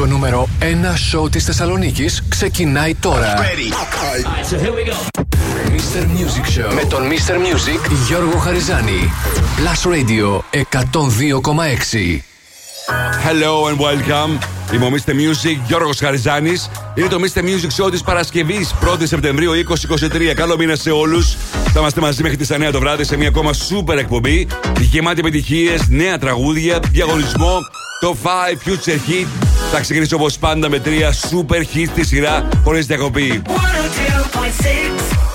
Το νούμερο 1 σοου της Θεσσαλονίκης ξεκινάει τώρα. so here we go. Mr. Music Show με τον Mr. Music Γιώργο Χαριζάνη. Plus Radio 102,6. Hello and welcome. Είμαι ο Mr. Music Γιώργος Χαριζάνης. Είναι το Mr. Music Show της Παρασκευής 1η Σεπτεμβρίου 2023. Καλό μήνα σε όλους. Θα είμαστε μαζί μέχρι τις 9 το βράδυ σε μια ακόμα super εκπομπή. Γεμάτη επιτυχίες, νέα τραγούδια, διαγωνισμό, το 5 Future Hit. Θα ξεκινήσω όπως πάντα με τρία super hit στη σειρά χωρίς διακοπή. 102.6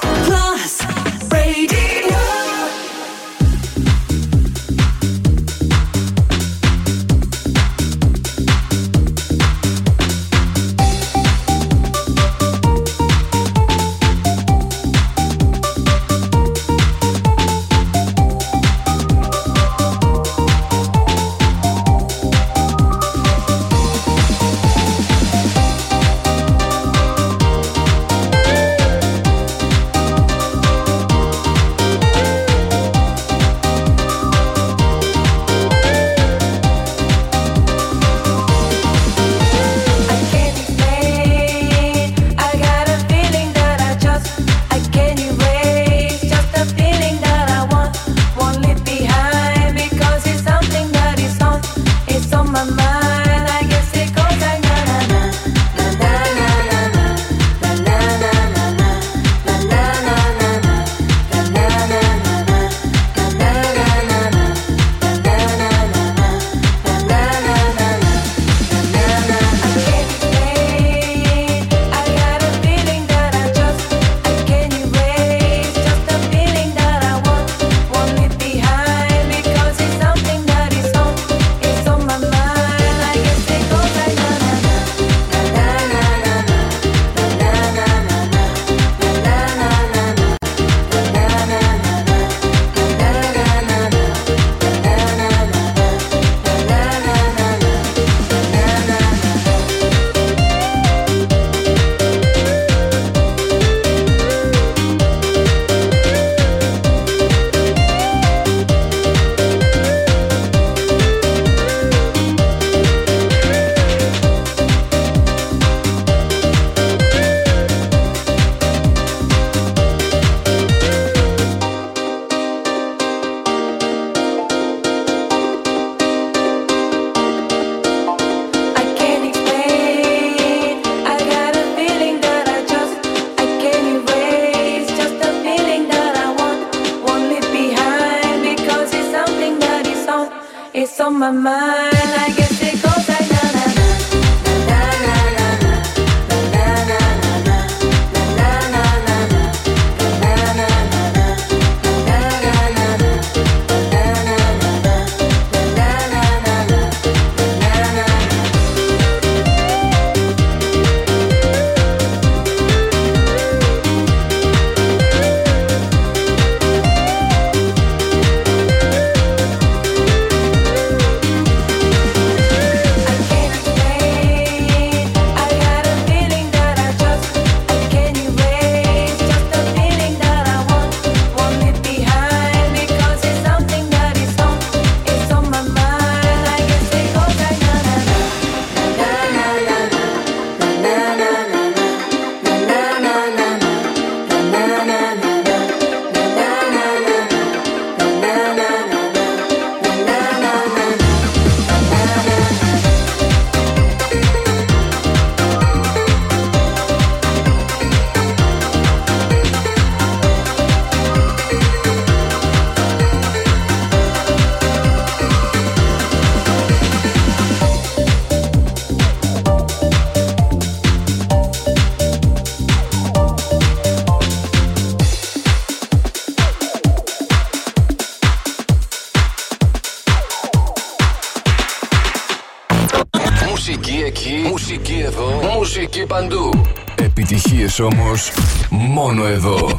Επιτυχίες όμως μόνο εδώ.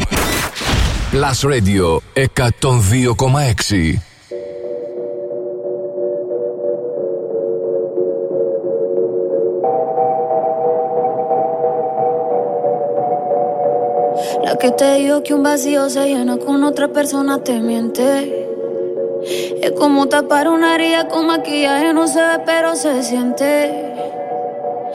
Plus Radio 102,6. La que te dijo que un vacío se llena con otra persona te miente. Es como tapar una herida con maquillaje, no se ve, pero se siente.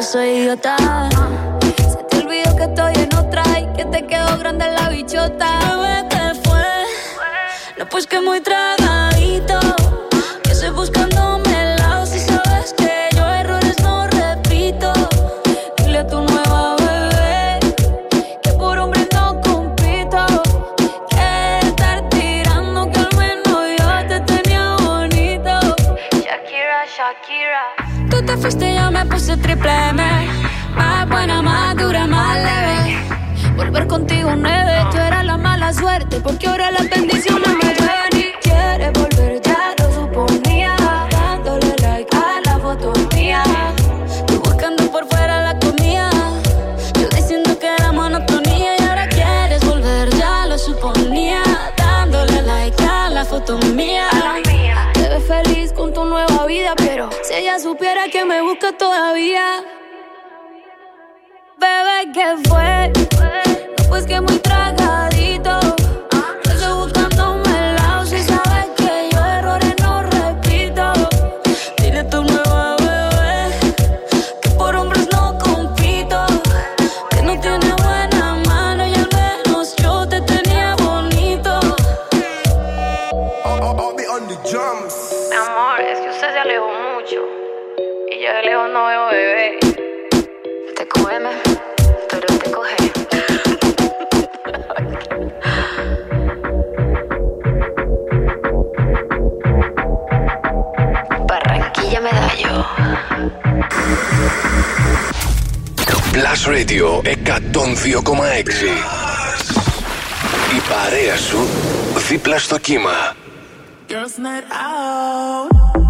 que soy idiota. Se te olvidó que estoy en otra y que te quedó grande la bichota. ¿qué fue? No, pues que muy tragadito. Contigo nueve, tú eras la mala suerte, porque ahora las bendiciones me llueven y quieres volver, ya lo suponía. Dándole like a la foto mía. Tú buscando por fuera la comida. Yo diciendo que era monotonía y ahora quieres volver, ya lo suponía. Dándole like a la foto mía. Te ves feliz con tu nueva vida, pero si ella supiera que me busca todavía. Bebé, ¿qué fue? Pues que muy tragadito. Plus Radio 102,6 Η παρέα σου δίπλα στο κύμα. Girls night out.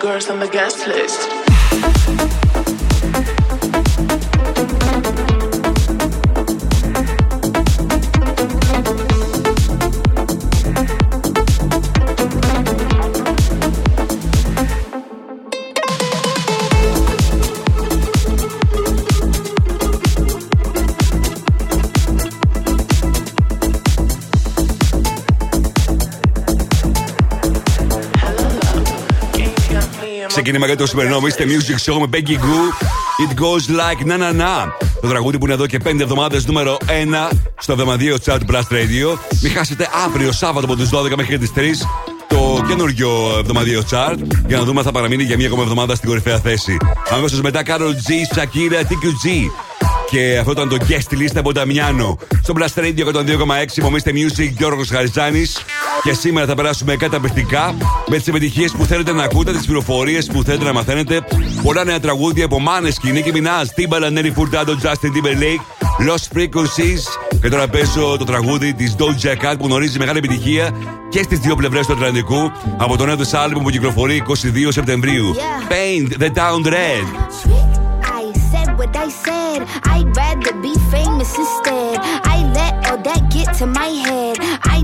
Girls on the guest list? Ξεκίνημα για το σημερινό Mr. Music Show με Becky Goo. It goes like na na na. Το τραγούδι που είναι εδώ και 5 εβδομάδες νούμερο 1 στο εβδομαδιαίο Chat Blast Radio. Μην χάσετε αύριο Σάββατο από τις 12 μέχρι τις 3 το καινούργιο εβδομαδιαίο chart για να δούμε αν θα παραμείνει για μία ακόμα εβδομάδα στην κορυφαία θέση. Αμέσως μετά Carol G, Shakira, TQG. Και αυτό ήταν το guest στη λίστα από Ταμιάνο. Στο Blast Radio 102,6 Μομίστε Music Γιώργος Χαριζάνης. Και σήμερα θα περάσουμε καταπληκτικά με τις επιτυχίες που θέλετε να ακούτε, τις πληροφορίες που θέλετε να μαθαίνετε. Πολλά νέα τραγούδια από Μάνες, Νίκη Μινά, Τίμπαλα, Νέρι Φουρτάντο, Justin Timberlake, Lost Frequencies. Και τώρα πέσω το τραγούδι της Doja Cat που γνωρίζει μεγάλη επιτυχία και στις δύο πλευρές του Ατλαντικού από το νέο της άλμπου που κυκλοφορεί 22 Σεπτεμβρίου. Yeah. Paint the Town Red. I said what I said. I'd rather be famous instead. I let all that get to my head.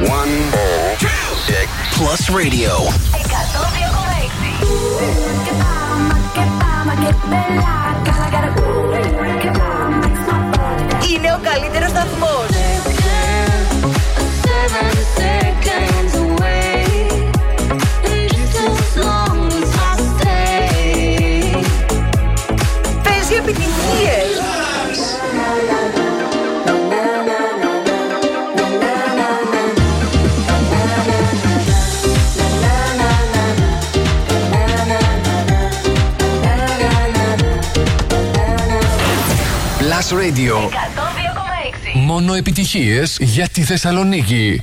Welcome. Plus Radio. Είναι ο καλύτερος σταθμός. Radio. 102,6. Μόνο επιτυχίες για τη Θεσσαλονίκη.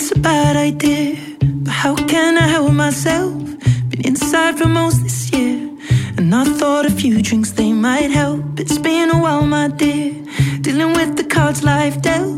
it's a bad idea, but how can I help myself? Been inside for most this year, and I thought a few drinks they might help. It's been a while, my dear, dealing with the cards life dealt.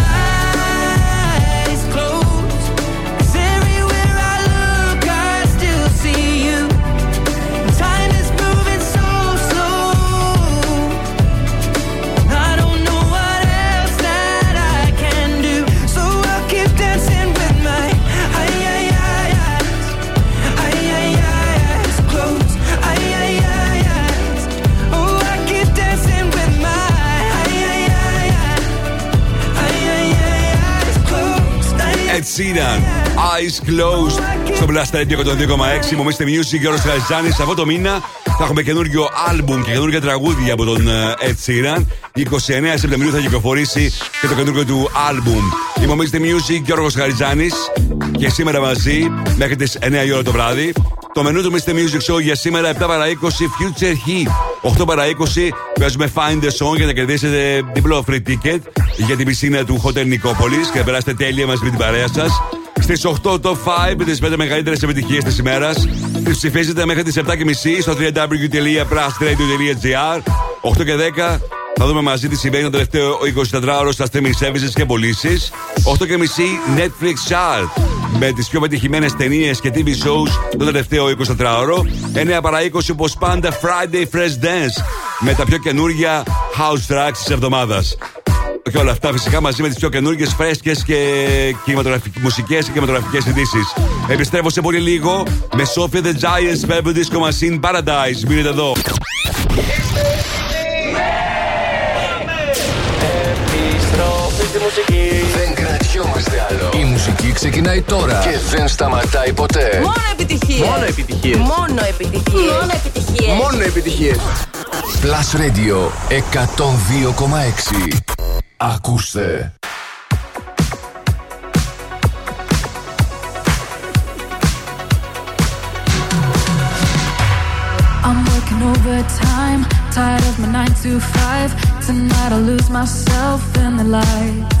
Sheeran, Eyes Closed. Στο Blast Radio 102,6. Μου Mr. Music και ο Ροσχαριζάνη. Αυτό το μήνα θα έχουμε καινούργιο άλμπουμ και καινούργια τραγούδια από τον ε, Ed Sheeran. 29 Σεπτεμβρίου θα κυκλοφορήσει και το καινούργιο του άλμπουμ. Είμαι ο Mr. Music και ο Ροσχαριζάνη. Και σήμερα μαζί μέχρι τις 9 η ώρα το βράδυ. Το μενού του Mr. Music Show για σήμερα 7 παρα 20 Future Heat. 8 παρα 20 παίζουμε Find the Song για να κερδίσετε διπλό free ticket για την πισίνα του Hotel Νικόπολης και να περάσετε τέλεια μαζί με την παρέα σας. Στις 8 το 5 τις 5 μεγαλύτερες επιτυχίες της ημέρας. Τις ψηφίζετε μέχρι τις 7.30 στο www.plusradio.gr 8 και 10 θα δούμε μαζί τι συμβαίνει το τελευταίο 24ωρο στα streaming services και πωλήσεις. 8 και μισή Netflix Chart με τις πιο πετυχημένες ταινίες και TV shows το τελευταίο 24ωρο. 9 παρα 20 όπως πάντα Friday Fresh Dance με τα πιο καινούργια house tracks της εβδομάδας. Και όλα αυτά φυσικά μαζί με τις πιο καινούργιες, φρέσκες και μουσικές και κινηματογραφικές ειδήσεις. Επιστρέφω σε πολύ λίγο με Sophia the Giants Purple Disco Machine Paradise. Μείνετε εδώ. Μουσική. Δεν κρατιόμαστε άλλο. Η μουσική ξεκινάει τώρα και δεν σταματάει ποτέ. Μόνο επιτυχίες. Μόνο επιτυχίες. Μόνο επιτυχίες. Μόνο επιτυχίες. Μόνο επιτυχίες. Plus Radio 102,6. Ακούστε. I'm working overtime, tired of my nine to five. Tonight I'll lose myself in the lights.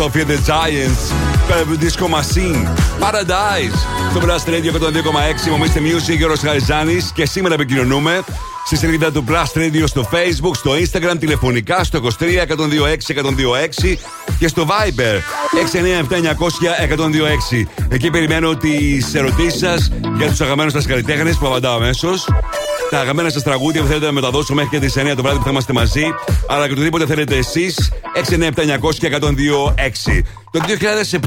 Sophia the Giants, Purple Disco Machine, Paradise, στο Blast Radio 102,6. Μομίστε Music, Γιώργος Χαριζάνη και σήμερα επικοινωνούμε στη σελίδα του Blast Radio στο Facebook, στο Instagram, τηλεφωνικά στο 23 126 126 και στο Viber 697 900 126. Εκεί περιμένω τις ερωτήσεις σας για τους αγαμένου σας καλλιτέχνες που απαντάω αμέσως τα αγαπημένα σας τραγούδια που θέλετε να μεταδώσω μέχρι και τις 9 το βράδυ που θα είμαστε μαζί. Αλλά και οτιδήποτε θέλετε εσείς 697-900 και 102-6. Το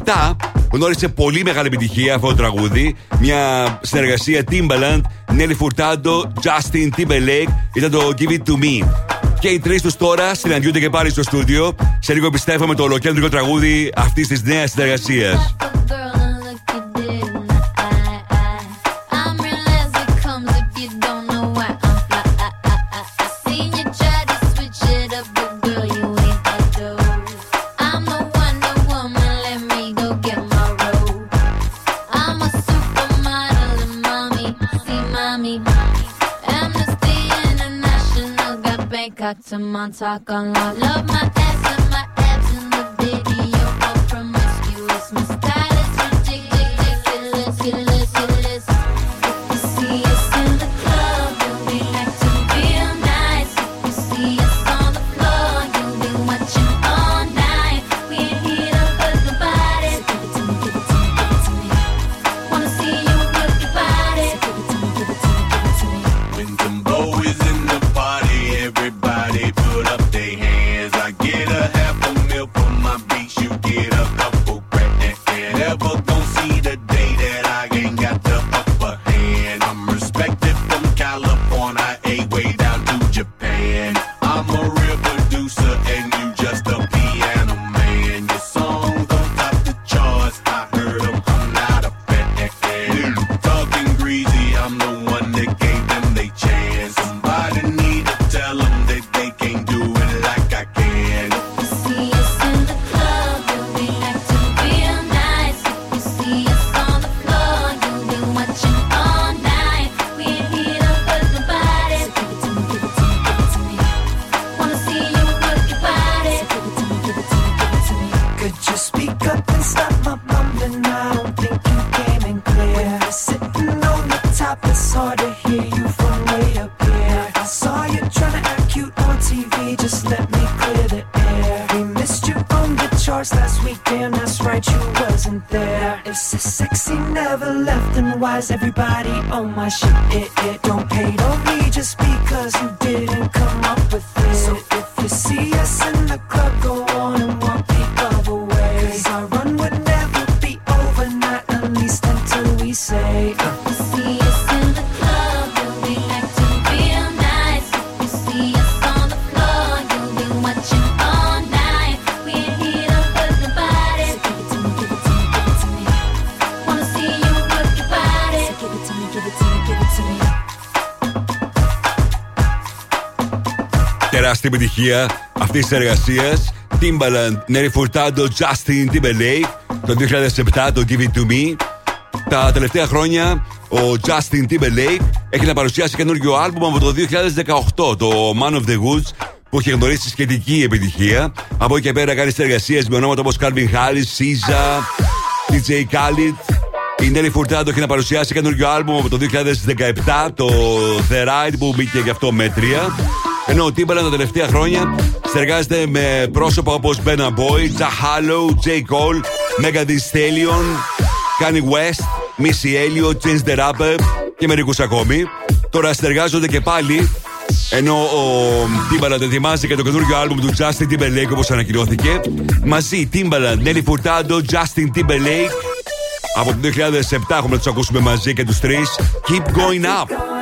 2007 γνώρισε πολύ μεγάλη επιτυχία αυτό το τραγούδι. Μια συνεργασία Timbaland, Nelly Furtado, Justin Timberlake. Ήταν το Give It To Me. Και οι τρεις τους τώρα συναντιούνται και πάλι στο στούντιο. Σε λίγο πιστεύω με το ολοκέντρικο τραγούδι αυτής της νέας συνεργασίας. months I talk on Love my. Επιτυχία αυτής της εργασίας. Timbaland, Nelly Furtado, Justin Timberlake. Το 2007 το Give It To Me. Τα τελευταία χρόνια ο Justin Timberlake έχει να παρουσιάσει καινούργιο άλμπουμ από το 2018, το Man of the Woods, που έχει γνωρίσει σχετική επιτυχία. Από εκεί και πέρα κάνει συνεργασίες με ονόματα όπως Calvin Harris, SZA, DJ Khaled. Η Nelly Furtado έχει να παρουσιάσει καινούργιο άλμπουμ από το 2017, το The Ride, που μπήκε γι' αυτό μέτρια. Ενώ ο Timbaland τα τελευταία χρόνια συνεργάζεται με πρόσωπα όπως Benna Boy, Jahalo, J. Cole, Megan Thee Stallion, Kanye West, Missy Elliott, James the Rapper και μερικούς ακόμη. Τώρα συνεργάζονται και πάλι ενώ ο Timbaland ετοιμάζει και το καινούργιο άλμπουμ του Justin Timberlake όπως ανακοινώθηκε. Μαζί Timbaland, Nelly Furtado, Justin Timberlake. Από το 2007 έχουμε να τους ακούσουμε μαζί και τους τρεις. Keep going up.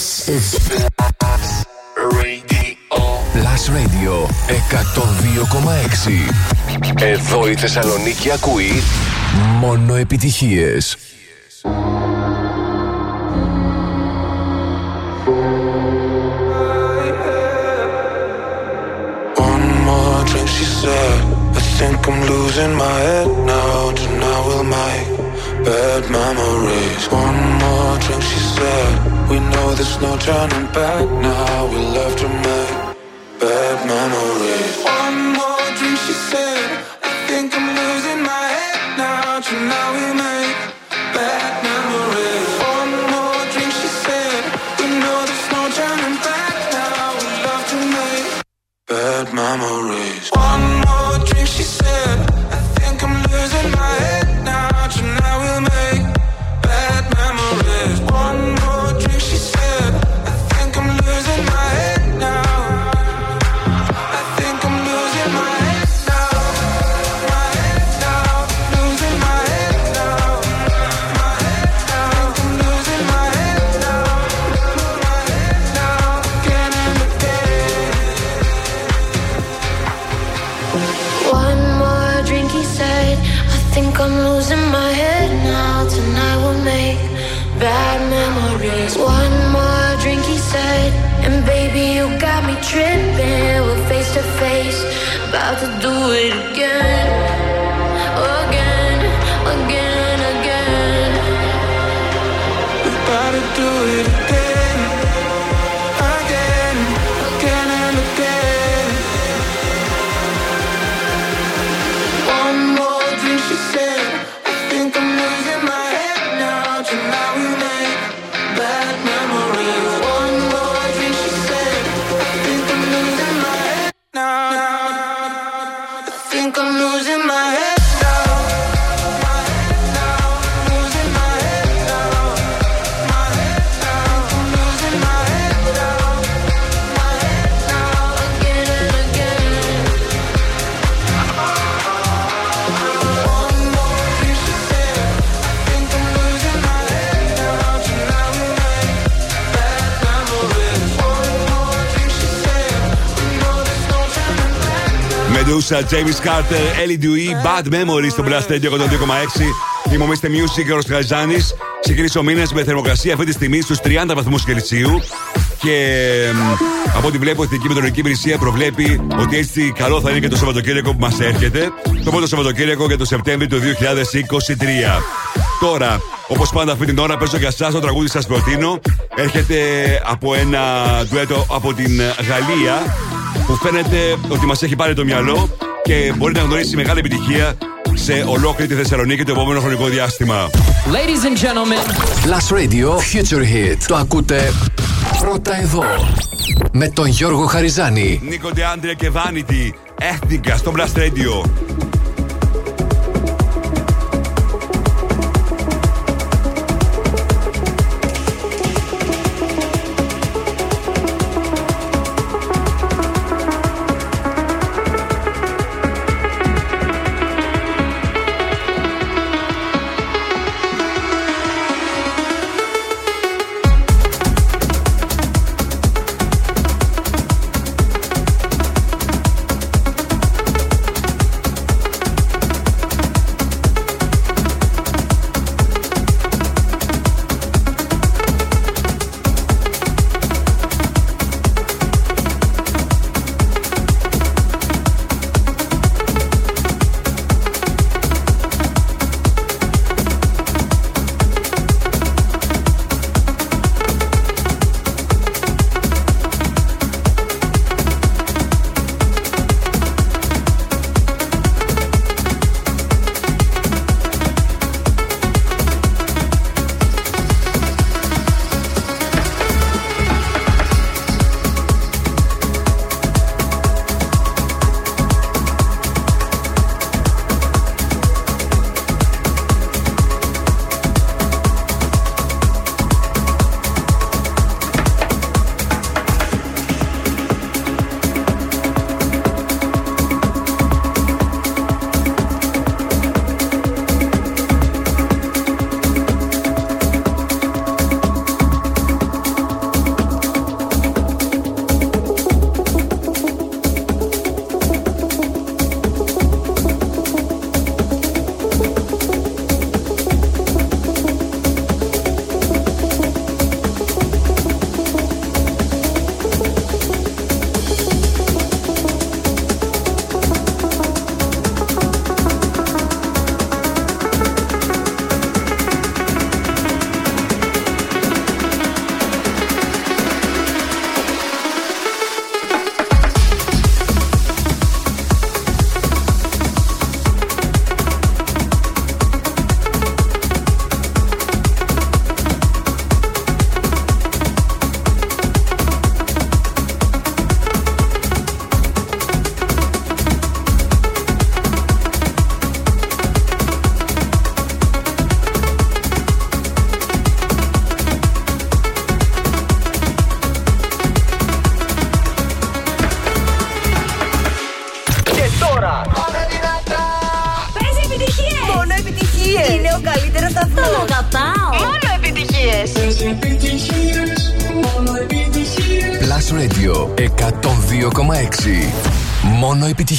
This is Plus Radio 102,6 Εδώ η Θεσσαλονίκη ακούει μόνο επιτυχίες. One more drink, she said. I think I'm losing my head now. Tonight we'll make bad memories. One more drink, she said. We know there's no turning back now. We love to make bad memories. One more drink, she said. James Carter, Ellie Dewey, Bad Memories στο Blast Radio 102,6. Είμαι ο Mr. Music και ο Ροσχαζάνη. Ξεκινήσει ο μήνας με θερμοκρασία αυτή τη στιγμή στους 30 βαθμούς Κελσίου. Και μ, από ό,τι βλέπω, η Εθνική Μετεωρική Υπηρεσία προβλέπει ότι έτσι καλό θα είναι και το Σαββατοκύριακο που μας έρχεται. Το πρώτο Σαββατοκύριακο για το Σεπτέμβριο του 2023. Τώρα, όπως πάντα αυτή την ώρα, παίζω για εσά το τραγούδι σας προτείνω. Έρχεται από ένα ντουέτο από την Γαλλία που φαίνεται ότι μας έχει πάρει το μυαλό και μπορεί να γνωρίσει μεγάλη επιτυχία σε ολόκληρη τη Θεσσαλονίκη το επόμενο χρονικό διάστημα. Ladies and gentlemen. Plus Radio Future Hit. Το ακούτε πρώτα εδώ. Με τον Γιώργο Χαριζάνη. Νίκο Ντεάντρια και Vanity, Έθικα στο Blast Radio.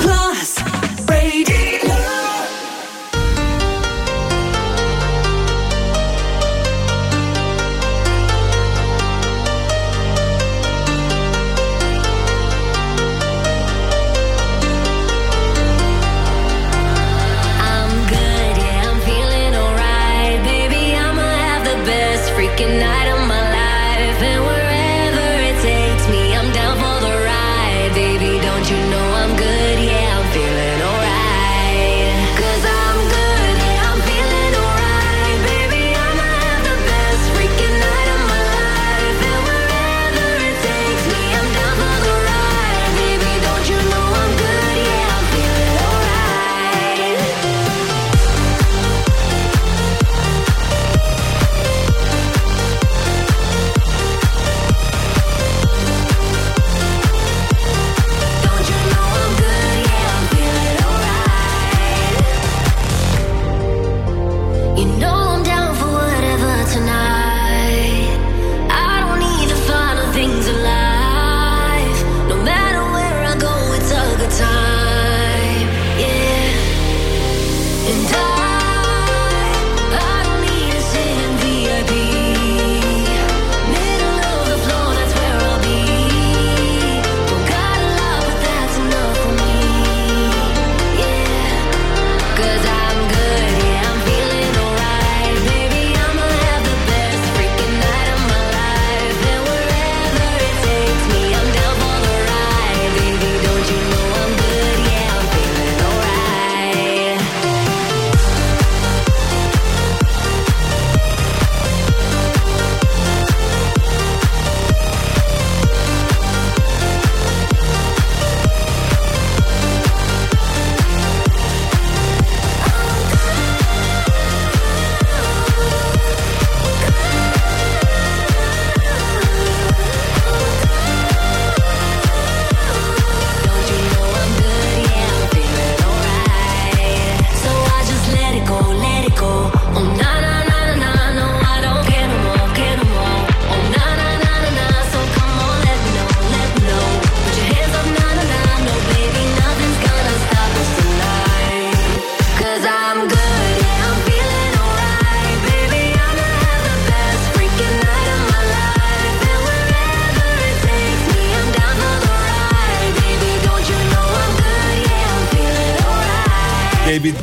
Plus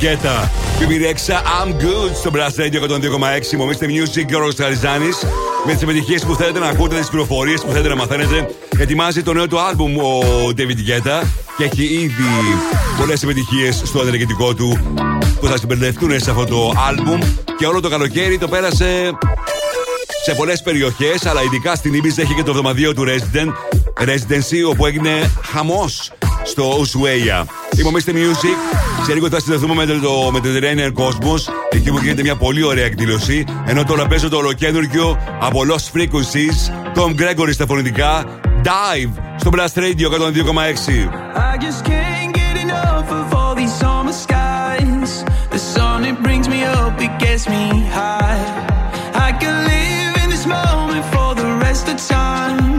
David Guetta. Πιπιρέξα I'm good στο Blast Radio 102,6. Μομίστε Music και ο Ρος Χαριζάνης. Με τις επιτυχίες που θέλετε να ακούτε, τις πληροφορίες που θέλετε να μαθαίνετε. Ετοιμάζει το νέο του άλμπουμ ο David Guetta και έχει ήδη πολλές επιτυχίες στο ενεργητικό του που θα συμπεριληφθούν σε αυτό το άλμπουμ. Και όλο το καλοκαίρι το πέρασε σε πολλές περιοχές, αλλά ειδικά στην Ibiza έχει και το εβδομαδίο του Resident, Residency, όπου έγινε χαμός στο Ushuaia. Είμαστε Music. Σε λίγο θα συνδεθούμε με το Mediterranean Cosmos, εκεί που γίνεται μια πολύ ωραία εκδήλωση. Ενώ τώρα παίζω το ολοκένουργιο από Lost Frequencies, Tom Gregory στα φωνητικά, Dive στο Blast Radio 102,6. I just can't get enough of all these summer skies. The sun, it brings me up, it gets me high. I can live in this moment for the rest of time.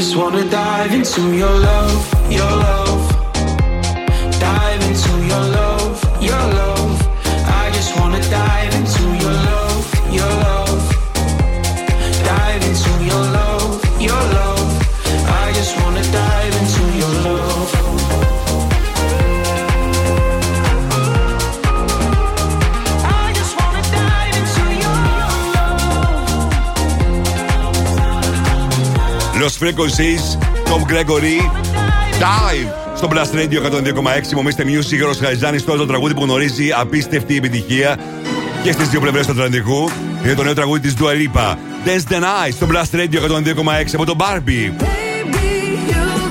just wanna dive into your love, your love. Frequencies, Tom Gregory, Dive στο Blast Radio 102,6. Μομίστε Music, Γιώργος Χαριζάνης, τώρα το τραγούδι που γνωρίζει απίστευτη επιτυχία και στις δύο πλευρές του Ατλαντικού. Είναι το νέο τραγούδι της Dua Lipa. Dance the Night στο Blast Radio 102,6 από τον Barbie. Under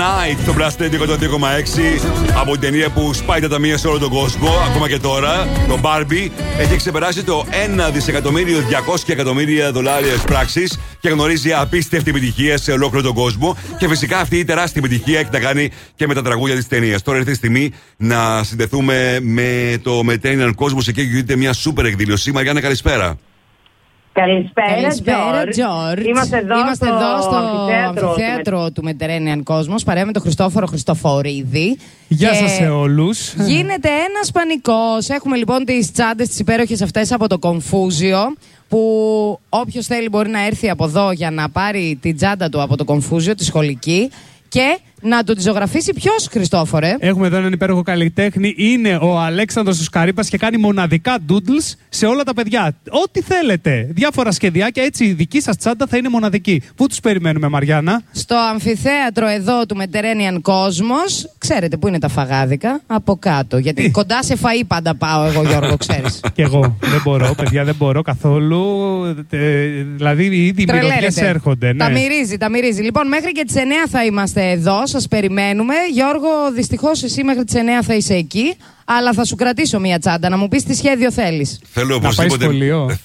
Dance the Night στο Blast Radio 102,6 από την ταινία που σπάει τα ταμεία σε όλο τον κόσμο, ακόμα και τώρα. Το Barbie έχει ξεπεράσει το 1 δισεκατομμύριο 200 εκατομμύρια δολάρια πράξη και γνωρίζει απίστευτη επιτυχία σε ολόκληρο τον κόσμο. Και φυσικά αυτή η τεράστια επιτυχία έχει να κάνει και με τα τραγούδια της ταινίας. Τώρα ήρθε η στιγμή να συνδεθούμε με το Mediterranean Cosmos. Εκεί γίνεται μια σούπερ εκδήλωση. Μαριάννα, καλησπέρα. Καλησπέρα, Καλησπέρα, George. George. Είμαστε εδώ, Είμαστε στο, εδώ στο αμφιθέατρο. αμφιθέατρο του Mediterranean Cosmos παρέα με τον Χριστόφορο Χριστοφορίδη. Γεια Και σας σε όλους. Γίνεται ένας πανικός. Έχουμε λοιπόν τις τσάντες, τις υπέροχες αυτές από το Confusion. Που όποιος θέλει μπορεί να έρθει από εδώ για να πάρει την τσάντα του από το Confusion, τη σχολική. Και να το τη ζωγραφίσει ποιος, Χριστόφορε; Έχουμε εδώ έναν υπέροχο καλλιτέχνη. Είναι ο Αλέξανδρος του Σκαρίπας και κάνει μοναδικά doodles σε όλα τα παιδιά. Ό,τι θέλετε. Διάφορα σχεδιάκια. Έτσι η δική σας τσάντα θα είναι μοναδική. Πού τους περιμένουμε, Μαριάννα; Στο αμφιθέατρο εδώ του Mediterranean Cosmos. Ξέρετε πού είναι τα φαγάδικα; Από κάτω. Γιατί κοντά σε φαΐ πάντα πάω εγώ, Γιώργο, ξέρεις. Κι εγώ. δεν μπορώ, παιδιά, δεν μπορώ καθόλου. Ε, δηλαδή, ήδη οι μυρωδιές Τρελαίνετε. έρχονται. Τα Ναι. μυρίζει, τα μυρίζει. Λοιπόν, μέχρι και τις 9 θα είμαστε εδώ, σας περιμένουμε. Γιώργο, δυστυχώς εσύ μέχρι τις 9 θα είσαι εκεί. Αλλά θα σου κρατήσω μία τσάντα να μου πεις τι σχέδιο θέλεις. Θέλω Να πάει οπωσδήποτε. σχολείο.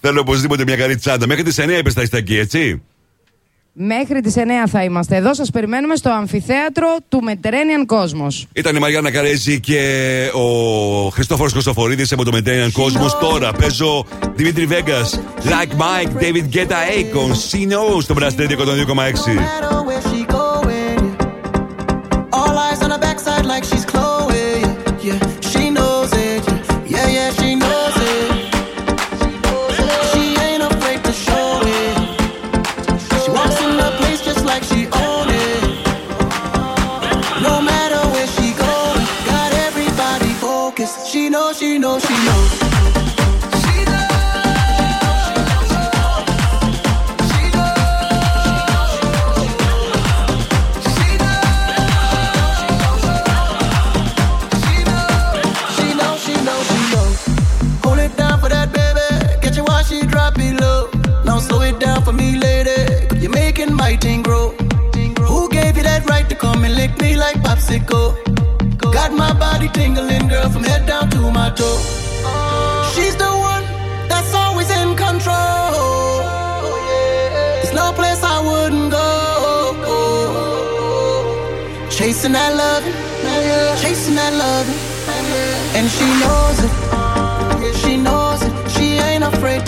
Θέλω οπωσδήποτε μια καλή τσάντα. Μέχρι τις 9 είπες θα είστε εκεί, έτσι; Μέχρι τις 9 θα είμαστε εδώ. Σας περιμένουμε στο αμφιθέατρο του Mediterranean Cosmos. Ήταν η Μαριάννα Καρέζη και ο Χριστόφορος Κωστοφορίδης από το Mediterranean Cosmos. Τώρα παίζω Δημήτρη Βέγκας, Like Mike, David Guetta, Akon, Sino στο Brass Radio 102,6. All. Me like popsicle? Got my body tingling, girl, from head down to my toe. She's the one that's always in control. There's no place I wouldn't go. Chasing that love, chasing that love, and she knows it. She knows it. She ain't afraid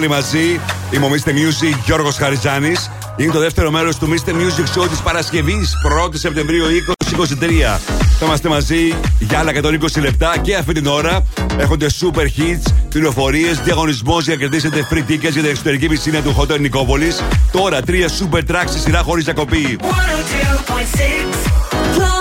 πάλι μαζί. Είμαι ο Mr. Music Γιώργος Χαριζάνης. Είναι το δεύτερο μέρος του Mr. Music Show της Παρασκευής, 1η Σεπτεμβρίου 2023. Θα είμαστε μαζί για άλλα 120 λεπτά και αυτή την ώρα έχονται super hits, πληροφορίες, διαγωνισμός για να κερδίσετε free tickets για την εξωτερική πισίνα του Hotel Νικόπολη. Τώρα τρία super tracks στη σειρά χωρίς διακοπή. 102.6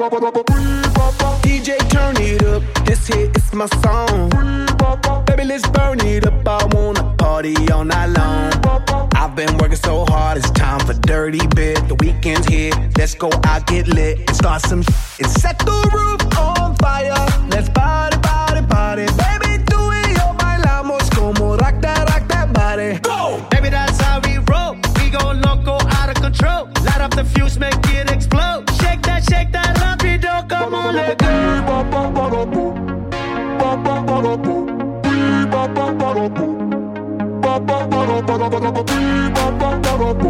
DJ, turn it up. This hit is my song. Baby, let's burn it up. I wanna party all night long. I've been working so hard, it's time for dirty bit. The weekend's here. Let's go out, get lit, and start some shit. And set the roof on fire. Let's party, party, party. Baby, do it, yo bailamos como rock that, rock that body. Go! Baby, that's how we roll. We go loco, out of control. Light up the fuse, make it explode. Shake that, shake that, rapido, come on, let go. Yo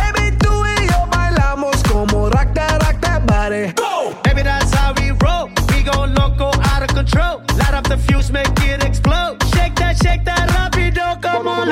Out. Light up the fuse, make it explode. Shake that, shake that, rapido, come on,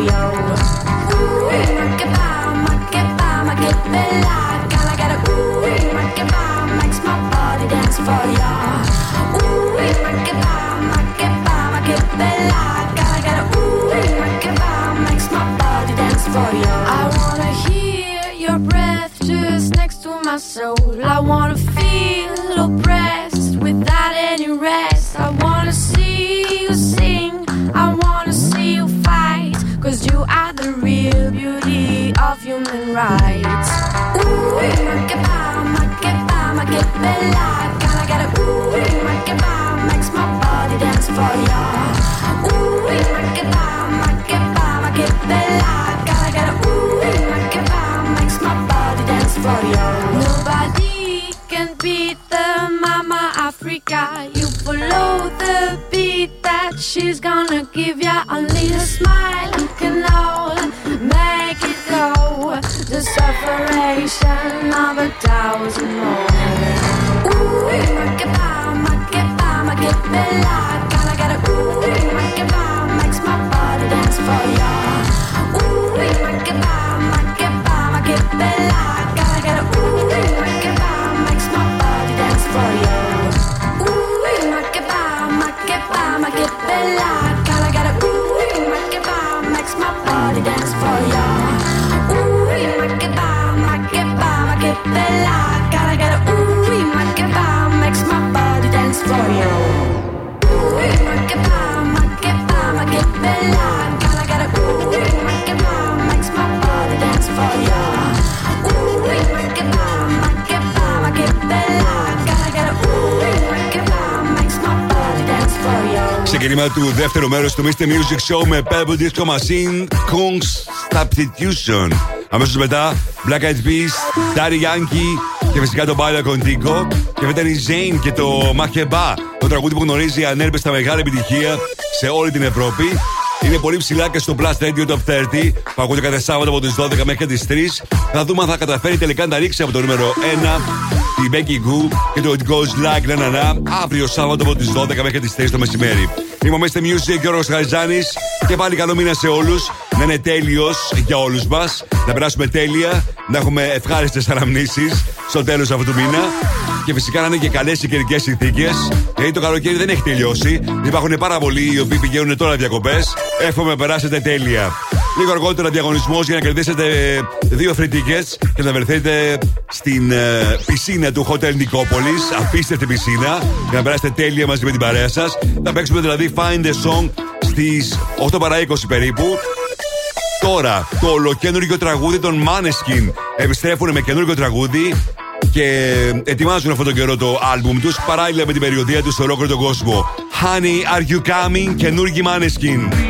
Fabio. Ξεκίνημα του δεύτερου μέρους του Mr. Music Show με Pebble Disco Machine Kong's Substitution. Αμέσως μετά Black Eyed Peas, Daddy Yankee και φυσικά το Baila Contigo. Και μετά η Zane και το Maheba, το τραγούδι που γνωρίζει ανέρπεστα μεγάλη επιτυχία σε όλη την Ευρώπη. Είναι πολύ ψηλά και στο Plus Radio Top 30 που ακούτε κάθε Σάββατο από τις 12 μέχρι τις 3. Θα δούμε αν θα καταφέρει τελικά να ρίξει από το νούμερο 1 τη Becky Goo και το It Goes Like Na Na Na αύριο Σάββατο από τις 12 μέχρι τις 3 το μεσημέρι. Είμαι ο Mr. Music και ο Χαριζάνη και πάλι καλό μήνα σε όλους. Να είναι τέλειος για όλους μας. Να περάσουμε τέλεια, να έχουμε ευχάριστες αναμνήσεις στο τέλος αυτού του μήνα. Και φυσικά να είναι και καλές οι καιρικές συνθήκες. Γιατί το καλοκαίρι δεν έχει τελειώσει. Υπάρχουν πάρα πολλοί οι οποίοι πηγαίνουν τώρα διακοπές. Εύχομαι να περάσετε τέλεια. Λίγο αργότερα διαγωνισμό για να κερδίσετε δύο free tickets και να βρεθείτε στην ε, πισίνα του Hotel Νικόπολης. Απίστευτη πισίνα. Για να περάσετε τέλεια μαζί με την παρέα σας. Θα παίξουμε δηλαδή Find a Song στις 8 παρα 20 περίπου. Τώρα το ολοκένουργιο τραγούδι των Maneskin επιστρέφουν με καινούργιο τραγούδι και ετοιμάζουν αυτόν τον καιρό το άλμπουμ τους παράλληλα με την περιοδία τους σε ολόκληρο τον κόσμο. Honey, are you coming? Καινούργιοι Maneskin.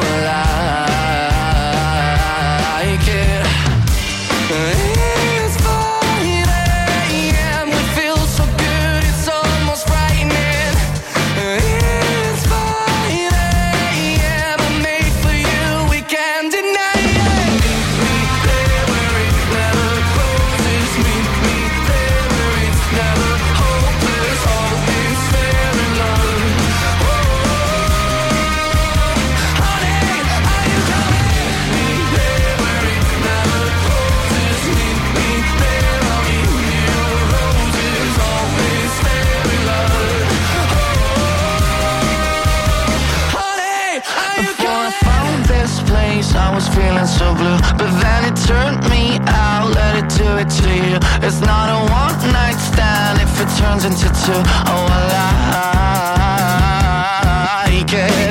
turned me out, let it do it to you. It's not a one night stand if it turns into two. Oh, I like it.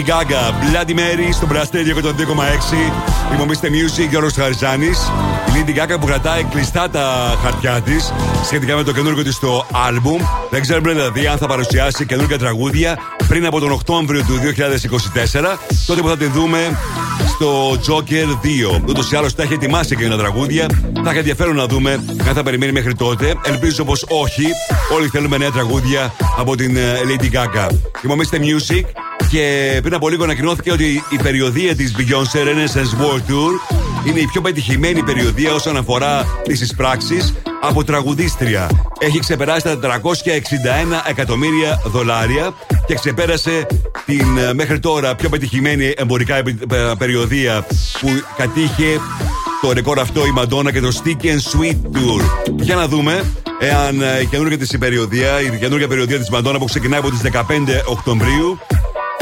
Lady Gaga, Bloody Mary στο Μπραστέριο 102,6. Είμαστε Music, Γιώργος Χαριζάνης. Η Lady Gaga που κρατάει κλειστά τα χαρτιά της σχετικά με το καινούργιο της το άλμπουμ. Δεν ξέρουμε δηλαδή αν θα παρουσιάσει καινούργια τραγούδια πριν από τον Οκτώβριο του 2024, τότε που θα τη δούμε στο Joker 2. Ούτως ή άλλως τα έχει ετοιμάσει και ένα τραγούδια. Θα έχει ενδιαφέρον να δούμε αν θα περιμένει μέχρι τότε. Ελπίζω πως όχι. Όλοι θέλουμε νέα τραγούδια από την ε, Lady Gaga. Είμαστε Music και πριν από λίγο ανακοινώθηκε ότι η περιοδία της Beyoncé Renaissance World Tour είναι η πιο πετυχημένη περιοδία όσον αφορά τις εισπράξει από τραγουδίστρια. Έχει ξεπεράσει τα 461 εκατομμύρια δολάρια και ξεπέρασε την ε, μέχρι τώρα πιο πετυχημένη εμπορικά επι- ε, περιοδία που κατήχε το ρεκόρ αυτό η Madonna και το Stick and Sweet Tour. Για να δούμε εάν ε, η καινούργια της περιοδία, η καινούργια περιοδία της Madonna που ξεκινάει από τις 15 Οκτωβρίου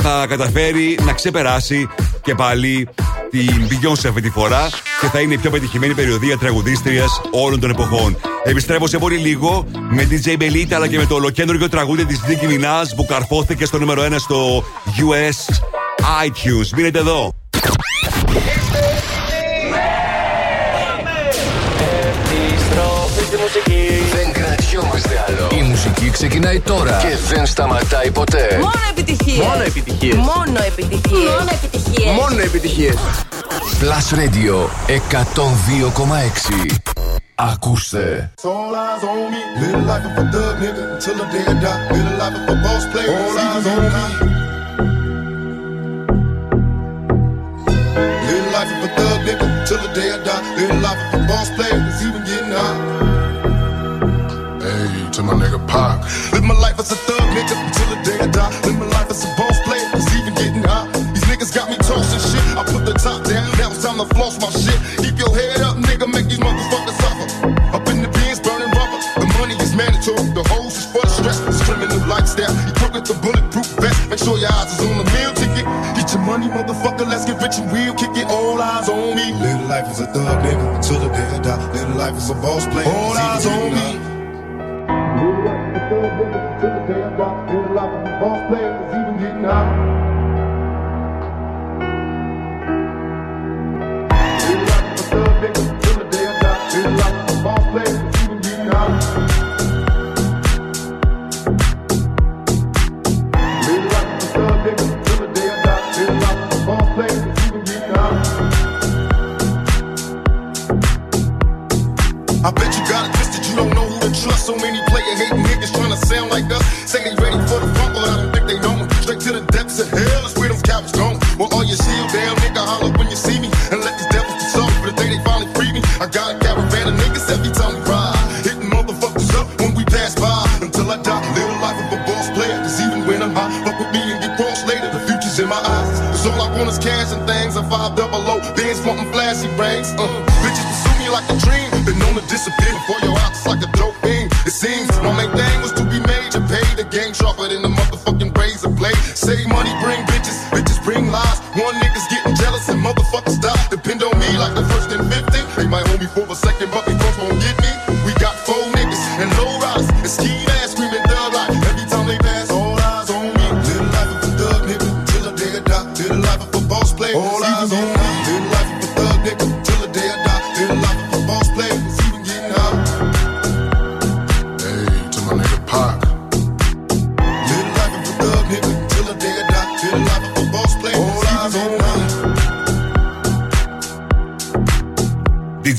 θα καταφέρει να ξεπεράσει και πάλι την Beyoncé αυτή τη φορά και θα είναι η πιο πετυχημένη περιοδία τραγουδίστριας όλων των εποχών. Επιστρέφω σε πολύ λίγο με DJ Belita αλλά και με το ολοκέντρο τραγούδι της Nicki Minaj που καρφώθηκε στο νούμερο 1 στο US iTunes. Μείνετε εδώ. Επιστροφή στη μουσική. Η μουσική ξεκινάει τώρα και δεν σταματάει ποτέ. Μόνο επιτυχίες. Μόνο επιτυχίες. Μόνο επιτυχίες. Μόνο επιτυχίες. Μόνο επιτυχίες. Plus Radio 102,6 Ακούστε. Till the day of a boss player. Live my life as a thug nigga until the day I die. Live my life as a boss player. It's even getting hot. These niggas got me toasting shit. I put the top down. Now it's time to floss my shit. Keep your head up, nigga. Make these motherfuckers suffer. Up in the bins, burning rubber. The money is mandatory. The hose is for the stress. It's criminal lifestyle. You crook with the bulletproof vest. Make sure your eyes is on the meal ticket. Get your money, motherfucker. Let's get rich and real. Kick it. All eyes on me. Live life as a thug nigga until the day I die. Live life as a boss player. All eyes on me.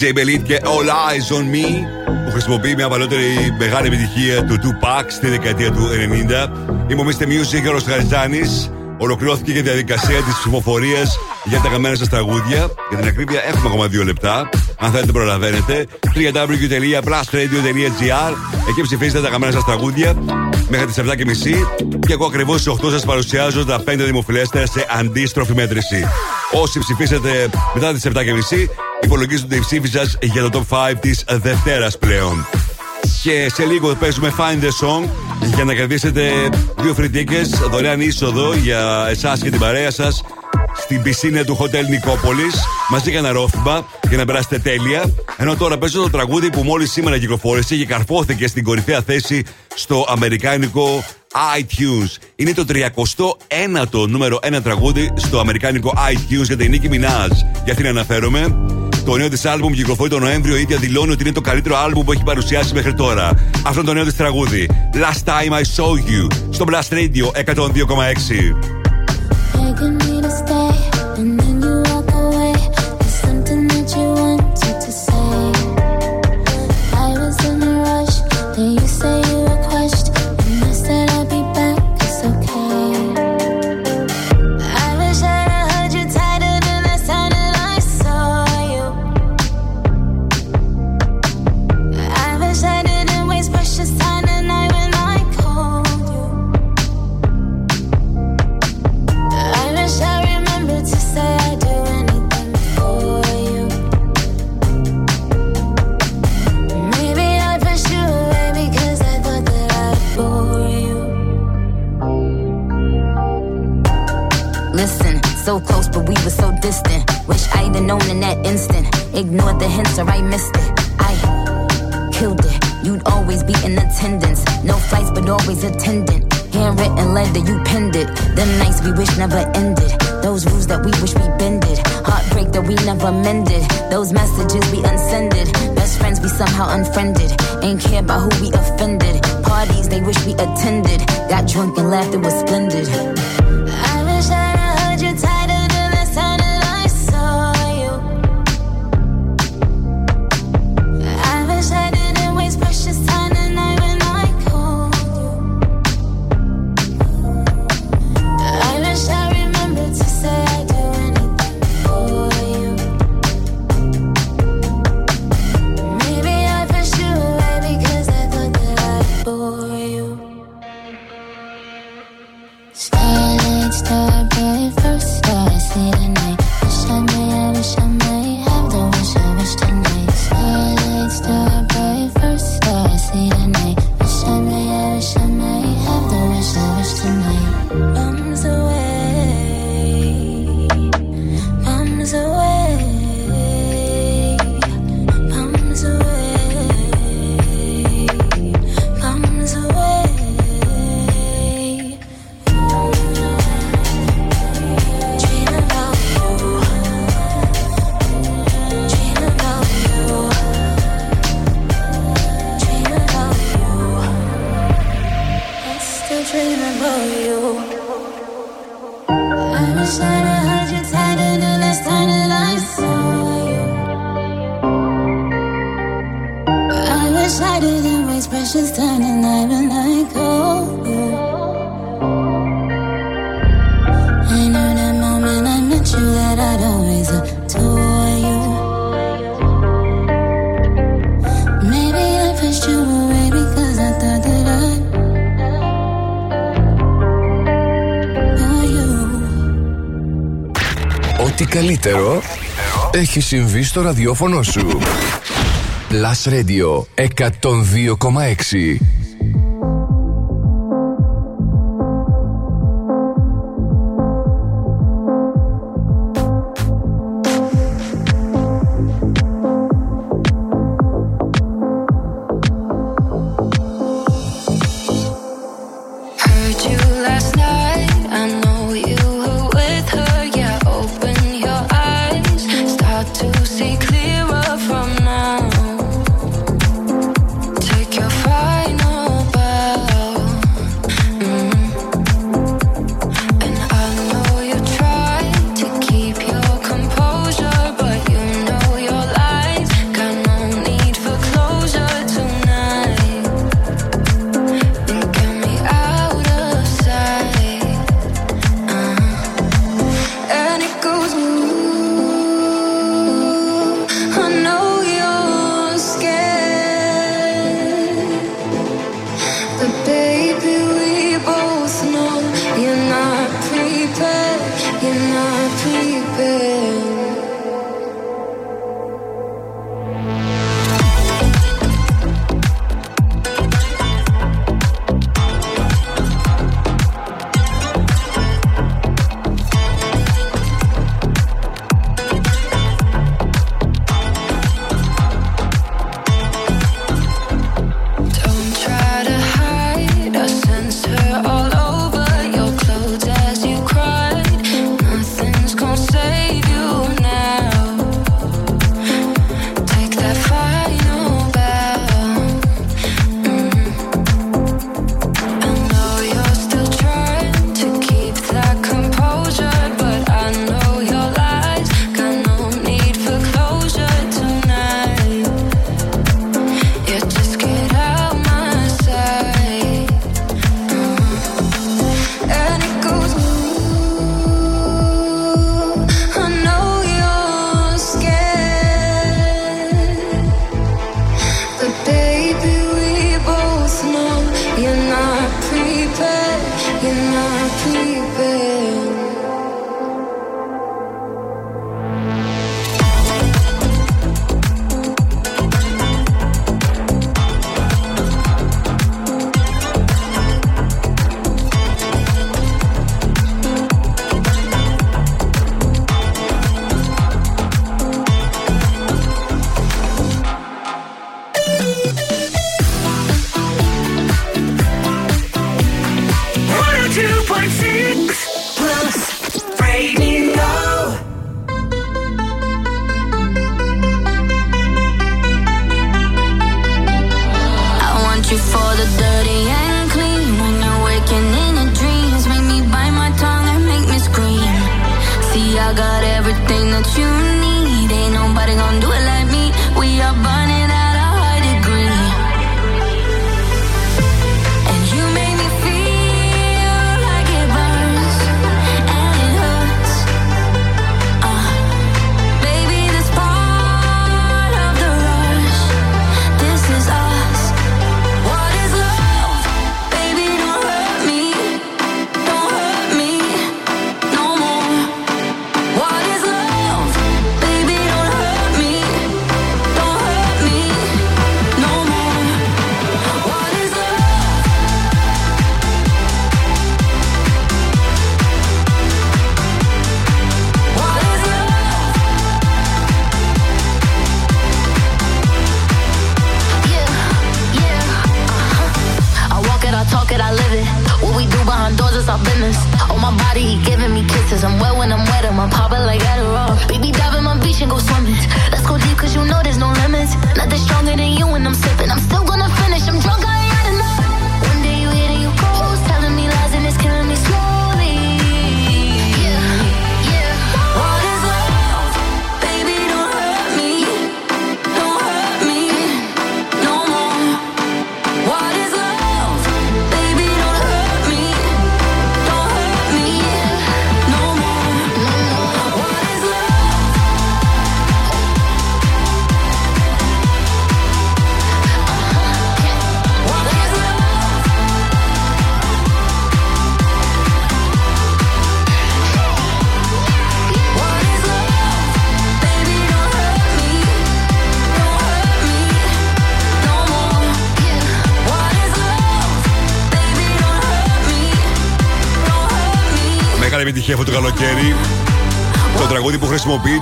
DJ Belit και All Eyes on Me που χρησιμοποιεί μια παλαιότερη μεγάλη επιτυχία του Tupac στη δεκαετία του 90. Είμαι ο Mr. Music Γιώργος Χαριζάνης. Ολοκληρώθηκε και η διαδικασία της ψηφοφορίας για τα καμένα σας τραγούδια. Για την ακρίβεια έχουμε ακόμα δύο λεπτά. Αν θέλετε, προλαβαίνετε. www.plusradio.gr Εκεί ψηφίζετε τα καμένα σας τραγούδια μέχρι τις 7.30 και εγώ ακριβώς στις 8 σας παρουσιάζω τα 5 δημοφιλέστερα σε αντίστροφη μέτρηση. Όσοι ψηφίσετε μετά τις 7.30 υπολογίζονται οι ψήφοι σας για το top 5 της Δευτέρας πλέον. Και σε λίγο παίζουμε Find the Song για να κερδίσετε δύο free tickets δωρεάν είσοδο για εσάς και την παρέα σας στην πισίνα του Hotel Νικόπολης μαζί για ένα ρόφημα για να περάσετε τέλεια. Ενώ τώρα παίζω το τραγούδι που μόλις σήμερα κυκλοφόρησε και καρφώθηκε στην κορυφαία θέση στο αμερικάνικο iTunes. Είναι το 31ο νούμερο 1 τραγούδι στο αμερικάνικο iTunes για την Nicki Minaj. Για αυτήν αναφέρομαι. Το νέο της άλμπουμ κυκλοφορεί τον Νοέμβριο. Η ίδια δηλώνει ότι είναι το καλύτερο άλμπουμ που έχει παρουσιάσει μέχρι τώρα. Αυτό είναι το νέο της τραγούδι. Last time I saw you. Στο Blast Radio 102,6. So distant. Wish I'd have known in that instant. Ignored the hints or I missed it. I killed it. You'd always be in attendance. No flights, but always attendant. Handwritten letter, you penned it. The nights we wish never ended. Those rules that we wish we bended. Heartbreak that we never mended. Those messages we unsended. Best friends we somehow unfriended. Ain't care about who we offended. Parties they wish we attended. Got drunk and laughed, it was splendid. Έχει συμβεί στο ραδιόφωνο σου. Plus Radio 102,6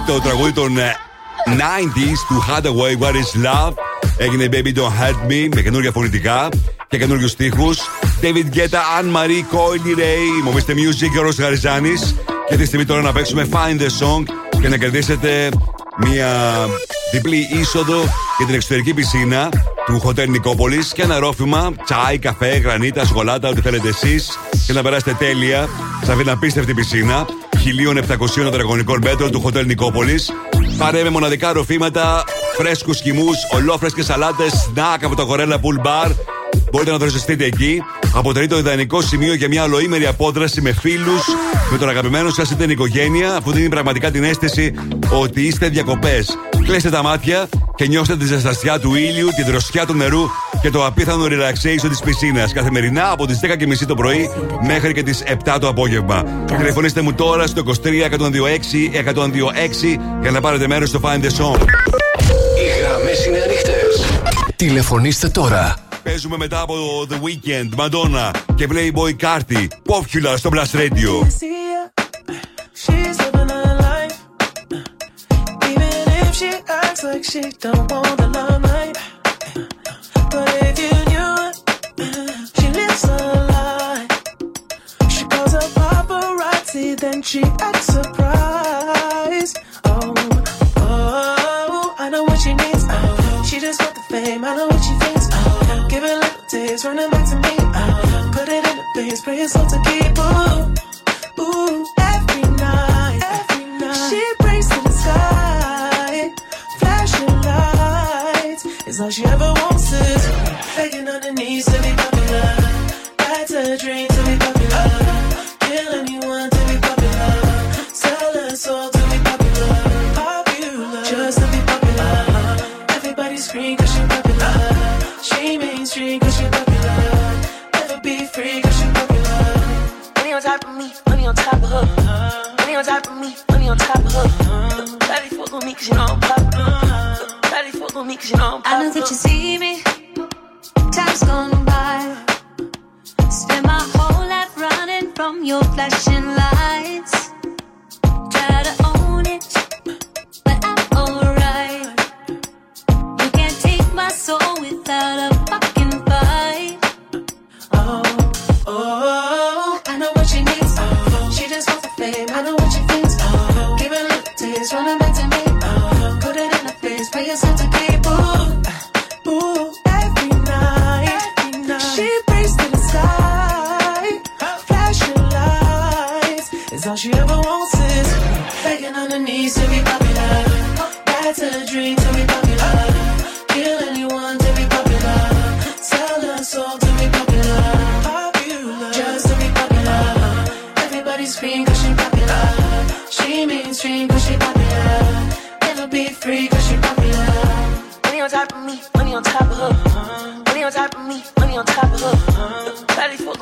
το τραγούδι των ε, 90s του Hathaway What is Love; Έγινε Baby Don't Hurt Me με καινούργια φωνητικά και καινούριου στίχους. David Guetta, Anne Marie, Coily Ray, Μομίστε Music και ο Ρος Γαριζάνης. Και τη στιγμή τώρα να παίξουμε Find the Song και να κερδίσετε μια διπλή είσοδο για την εξωτερική πισίνα του Hotel Νικόπολης και ένα ρόφημα, τσάι, καφέ, γρανίτα, σκολάτα, ό,τι θέλετε εσείς και να περάσετε τέλεια σε αυτήν την απίστευτη πισίνα 1700 τετραγωνικών μέτρων του Hotel Νικόπολης. Πάρε με μοναδικά ροφήματα, φρέσκους χυμού, ολόφρεσκες σαλάτες, σνακ από το Gorilla Pool Bar. Μπορείτε να δροσιστείτε εκεί. Αποτελεί το ιδανικό σημείο για μια ολοήμερη απόδραση με φίλους, με τον αγαπημένο σας ή την οικογένεια, αφού δίνει πραγματικά την αίσθηση ότι είστε διακοπές. Κλέστε τα μάτια και νιώστε τη ζεστασιά του ήλιου, τη δροσιά του νερού και το απίθανο relaxation της πισίνας. Καθημερινά από τις 10.30 το πρωί μέχρι και τις 7 το απόγευμα. Τηλεφωνήστε μου τώρα στο 23 126 126 για να πάρετε μέρος στο Find the Song. Οι γραμμές είναι ανοιχτές. Τηλεφωνήστε τώρα. Παίζουμε μετά από The Weekend, Madonna και Playboy Carti. Popular στο Blast Radio. She's living her life. Even if she acts like she don't want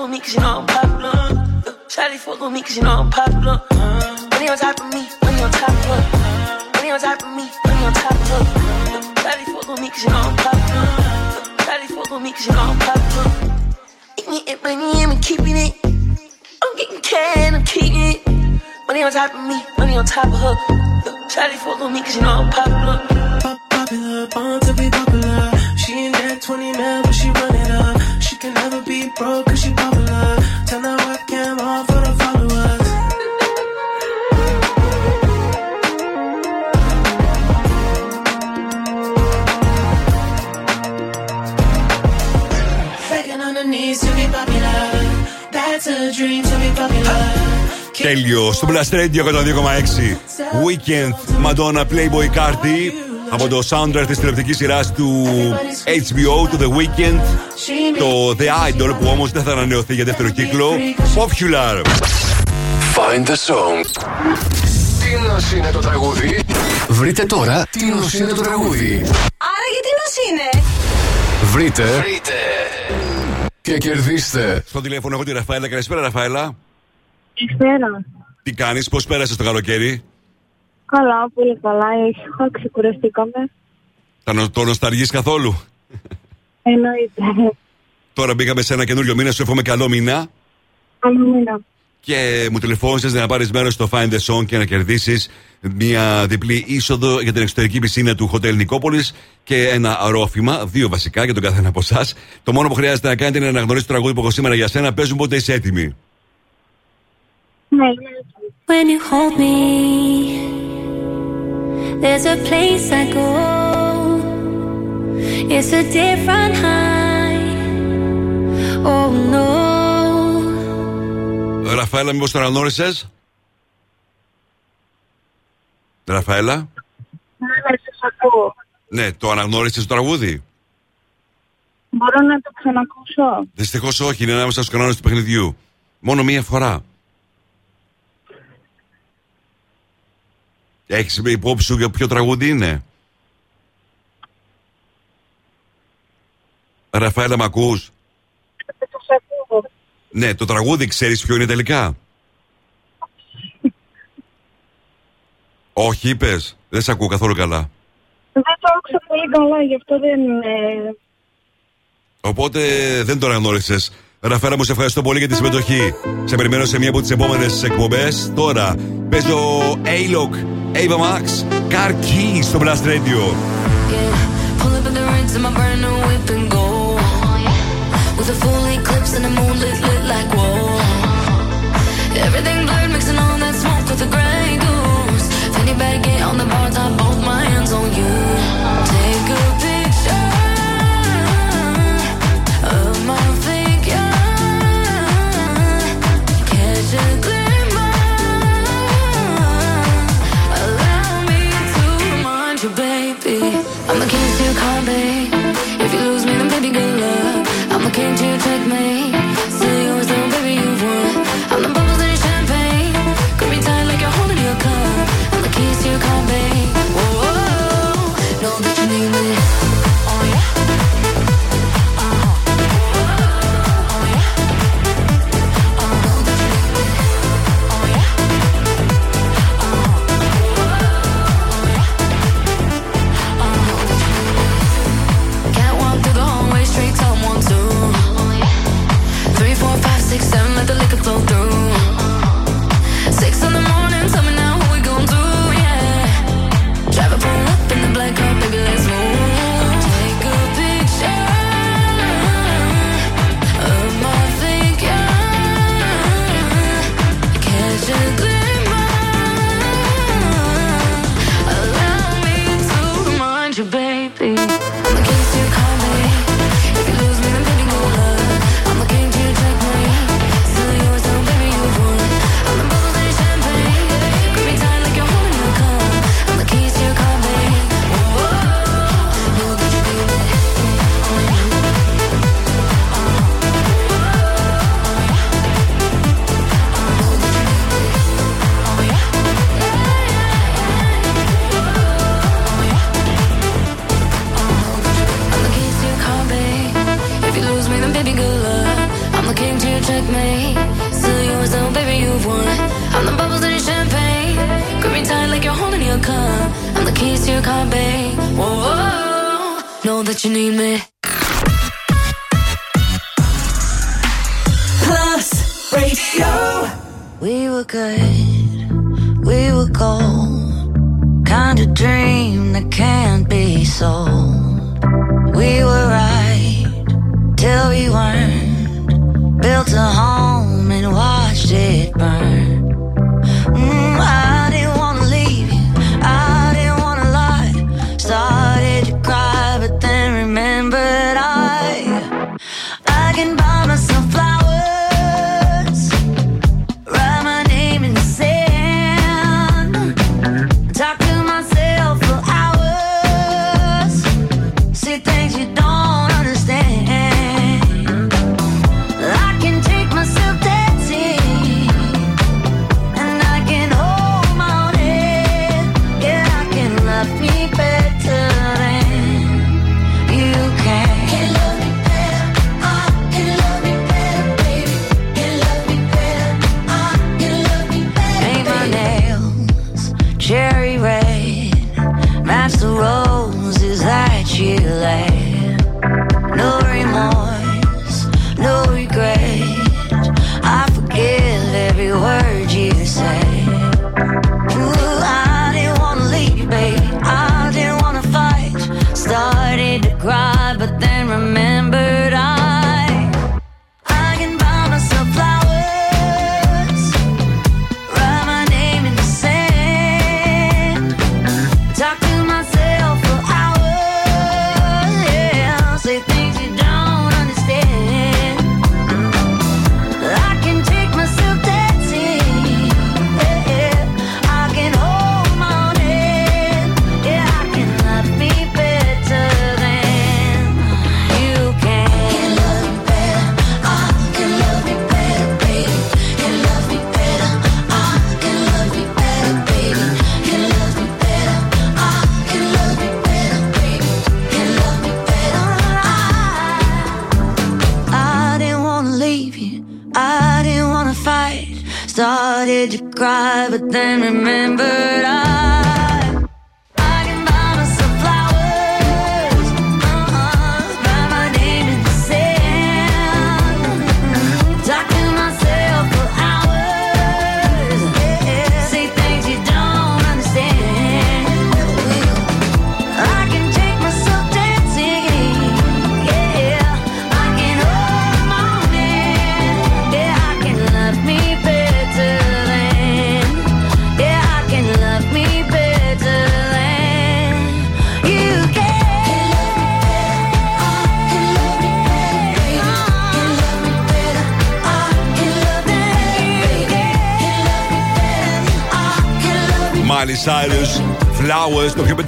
With me cause you know I'm popular. Shawty fuck with me cause you know I'm popular. Money on top of me, money on top of her. Money on top of me, money on top of her. Shawty fuck with me cause you know I'm popular. Shawty fuck with me cause you know I'm popular. Eating it, money, I'm keeping it. I'm getting cash, I'm keeping it. Money on top of me, money on top of her. Shawty fuck with me cause you know I'm popular. Popular, born to be popular. She ain't that 20 mil, but she run it up. She can never be broke cause she popular. Turn that webcam on for the followers. Begging on her knees to be popular. That's a dream to be popular. Τέλειο. Στο Blast Radio 102,6. Weekend Madonna Playboy Carti. Από το soundtrack της τηλεοπτικής σειράς του HBO, του The Weekend. Το The Idol που όμως δεν θα ανανεωθεί για δεύτερο κύκλο. Popular. Find the song. Τι νος είναι το τραγούδι; Βρείτε τώρα τι νος είναι το τραγούδι. Άρα γιατί νος είναι; Βρείτε. Και κερδίστε. Στο τηλέφωνο έχω τη Ραφαέλα. Καλησπέρα, Ραφαέλα. Καλησπέρα. Τι κάνεις, πώς πέρασες το καλοκαίρι; Καλά, πολύ καλά. Ήσυχα, ξεκουραστήκαμε. Τα νο- Το νοσταργεί καθόλου; Εννοείται. Τώρα μπήκαμε σε ένα καινούριο μήνα, σου εύχομαι καλό μήνα. Καλό μήνα. Και μου τηλεφώνησες να πάρεις μέρος στο Find the Song και να κερδίσεις μια διπλή είσοδο για την εξωτερική πισίνα του Hotel Νικόπολης και ένα ρόφημα, δύο βασικά για τον καθένα από εσάς. Το μόνο που χρειάζεται να κάνετε είναι να αναγνωρίσετε το τραγούδι που έχω σήμερα για σένα. Παίζουν πότε είσαι έτοιμοι; Ναι, When you hold me, there's a place I go. It's a different high. Oh no. Ραφαέλα, μήπως το αναγνώρισες; Ραφαέλα; ναι, σας ακούω. Ναι, το αναγνώρισες το τραγούδι; Μπορώ να το ξανακούσω; Δυστυχώς όχι, είναι ανάμεσα στους κανόνες του παιχνιδιού. Μόνο μία φορά. Έχεις υπόψη σου για ποιο τραγούδι είναι; Ραφαέλα, μ' ακούς; Σας ακούω. Ναι, το τραγούδι ξέρεις ποιο είναι τελικά; Όχι, είπες. Δεν σε ακούω καθόλου καλά. Δεν το άκουσα πολύ καλά, γι' αυτό δεν... ε, Οπότε δεν το αναγνώρισες. Ραφέρα μου, σε ευχαριστώ πολύ για τη συμμετοχή. Σε περιμένω σε μία από τις επόμενες εκπομπές. Τώρα παίζω A-Lock, Ava Max, Key στο Blast Radio.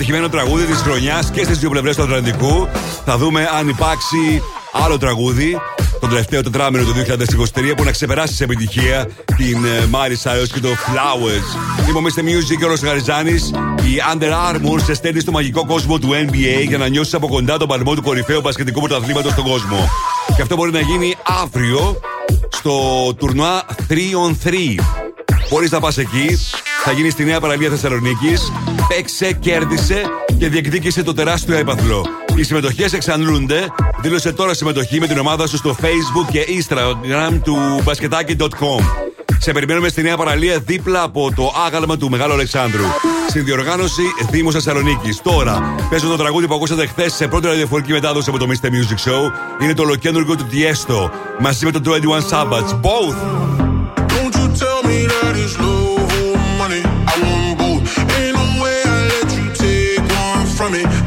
Flowers, το πιο πετυχημένο τραγούδι της χρονιάς και στις δύο πλευρές του Ατλαντικού. Θα δούμε αν υπάρξει άλλο τραγούδι το τελευταίο τετράμινο του 2023 που να ξεπεράσει σε επιτυχία την Μάλι Cyrus και το Flowers. Είμαι ο Mr. Music και ο Ρος Γαριζάνης. Η Under Armour σε στέλνεις στο μαγικό κόσμο του NBA για να νιώσεις από κοντά τον παλμό του κορυφαίου μπασκετικού πρωταθλήματος στον κόσμο. Και αυτό μπορεί να γίνει αύριο στο τουρνουά 3 on 3. Μπορείς να πας εκεί, θα γίνει στη νέα παραλία Θεσσαλονίκης. Παίξε, κέρδισε και διεκδίκησε το τεράστιο έπαθλο. Οι συμμετοχές εξαντλούνται. Δήλωσε τώρα συμμετοχή με την ομάδα σου στο Facebook και Instagram του basketaki.com. Σε περιμένουμε στη νέα παραλία δίπλα από το άγαλμα του Μεγάλου Αλεξάνδρου. Στην διοργάνωση Δήμος Θεσσαλονίκης. Τώρα παίζω το τραγούδι που ακούσατε χθες σε πρώτη ραδιοφορική μετάδοση από το Mr. Music Show. Είναι το ολοκέντρο του Tiesto μαζί με το 21 Sabbats. Both! Don't you tell me that it's love me.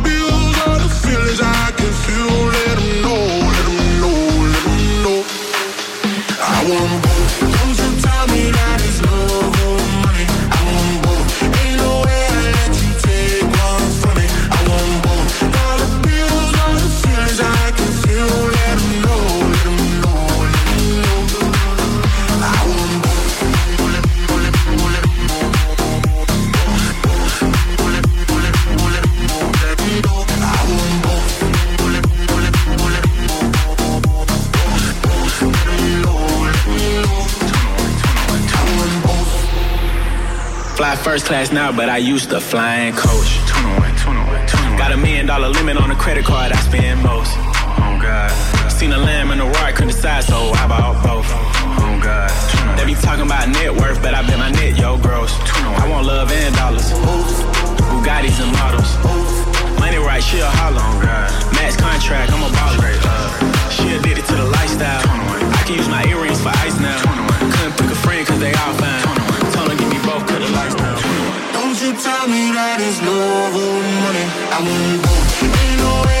I want first class now, but I used to flying coach. Got a million dollar limit on the credit card I spend most. Oh God. Seen a lamb and a roar, couldn't decide, so I bought both. Oh God. They be talking about net worth, but I bet my net, yo, gross. I want love and dollars. Bugattis and models. Money right, she a holler. Oh. Max contract, I'm a baller. She addicted to the lifestyle. I can use my earrings for ice now. Couldn't pick a friend cause they all fine. Tell me that it's love or money. I want both. Ain't no way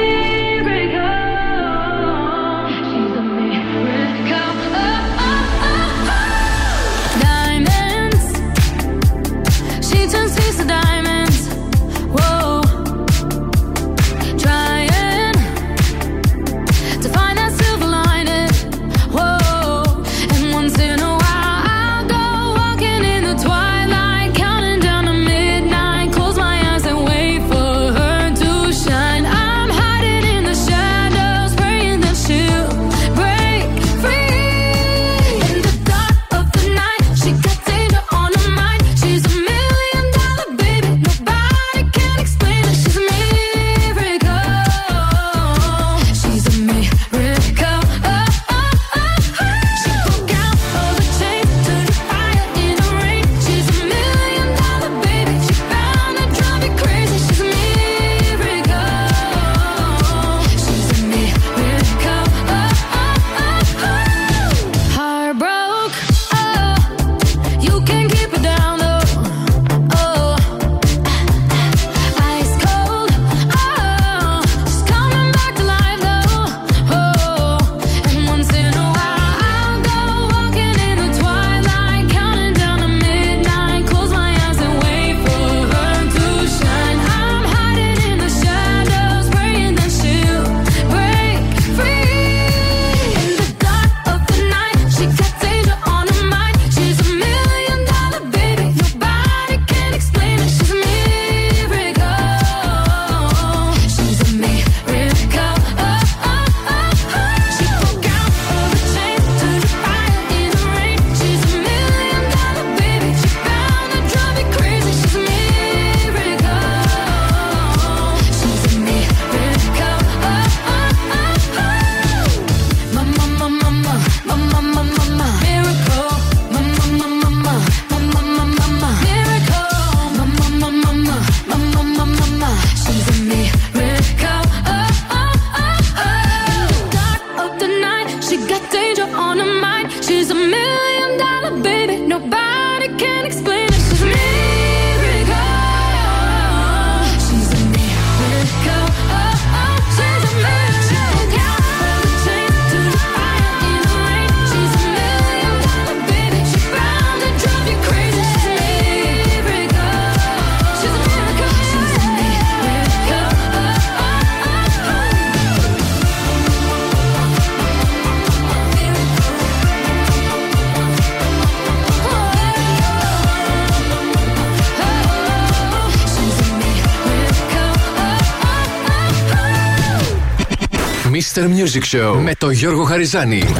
Με τον Γιώργο Χαριζάνη.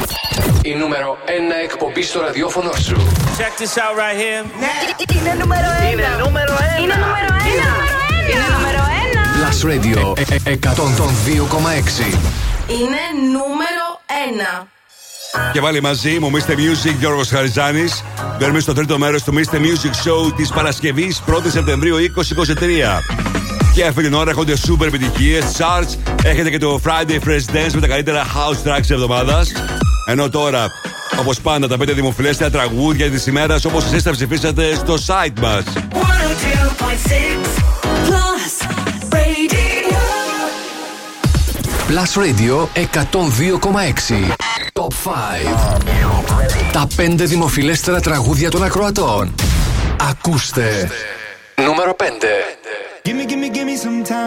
Η νούμερο 1 εκπομπή στο ραδιόφωνο σου. Check this out right here. Ναι. Είναι νούμερο 1. Είναι νούμερο 1. Είναι νούμερο 1. Είναι νούμερο 1. Radio 102,6. Είναι νούμερο 1. Και πάλι μαζί μου, Mr. Music, Γιώργος Χαριζάνης. Μπαίνουμε στο τρίτο μέρος του Mr. Music Show της Παρασκευής, 1η Σεπτεμβρίου 2023. Και αυτή την ώρα έχονται super επιτυχίες. Charts έχετε και το Friday Fresh Dance με τα καλύτερα house tracks της εβδομάδας. Ενώ τώρα, όπως πάντα, τα πέντε δημοφιλέστερα τραγούδια της ημέρας όπως εσείς τα ψηφίσατε στο site μας. Plus Radio 102,6 Top 5 Τα πέντε δημοφιλέστερα τραγούδια των ακροατών Ακούστε Νούμερο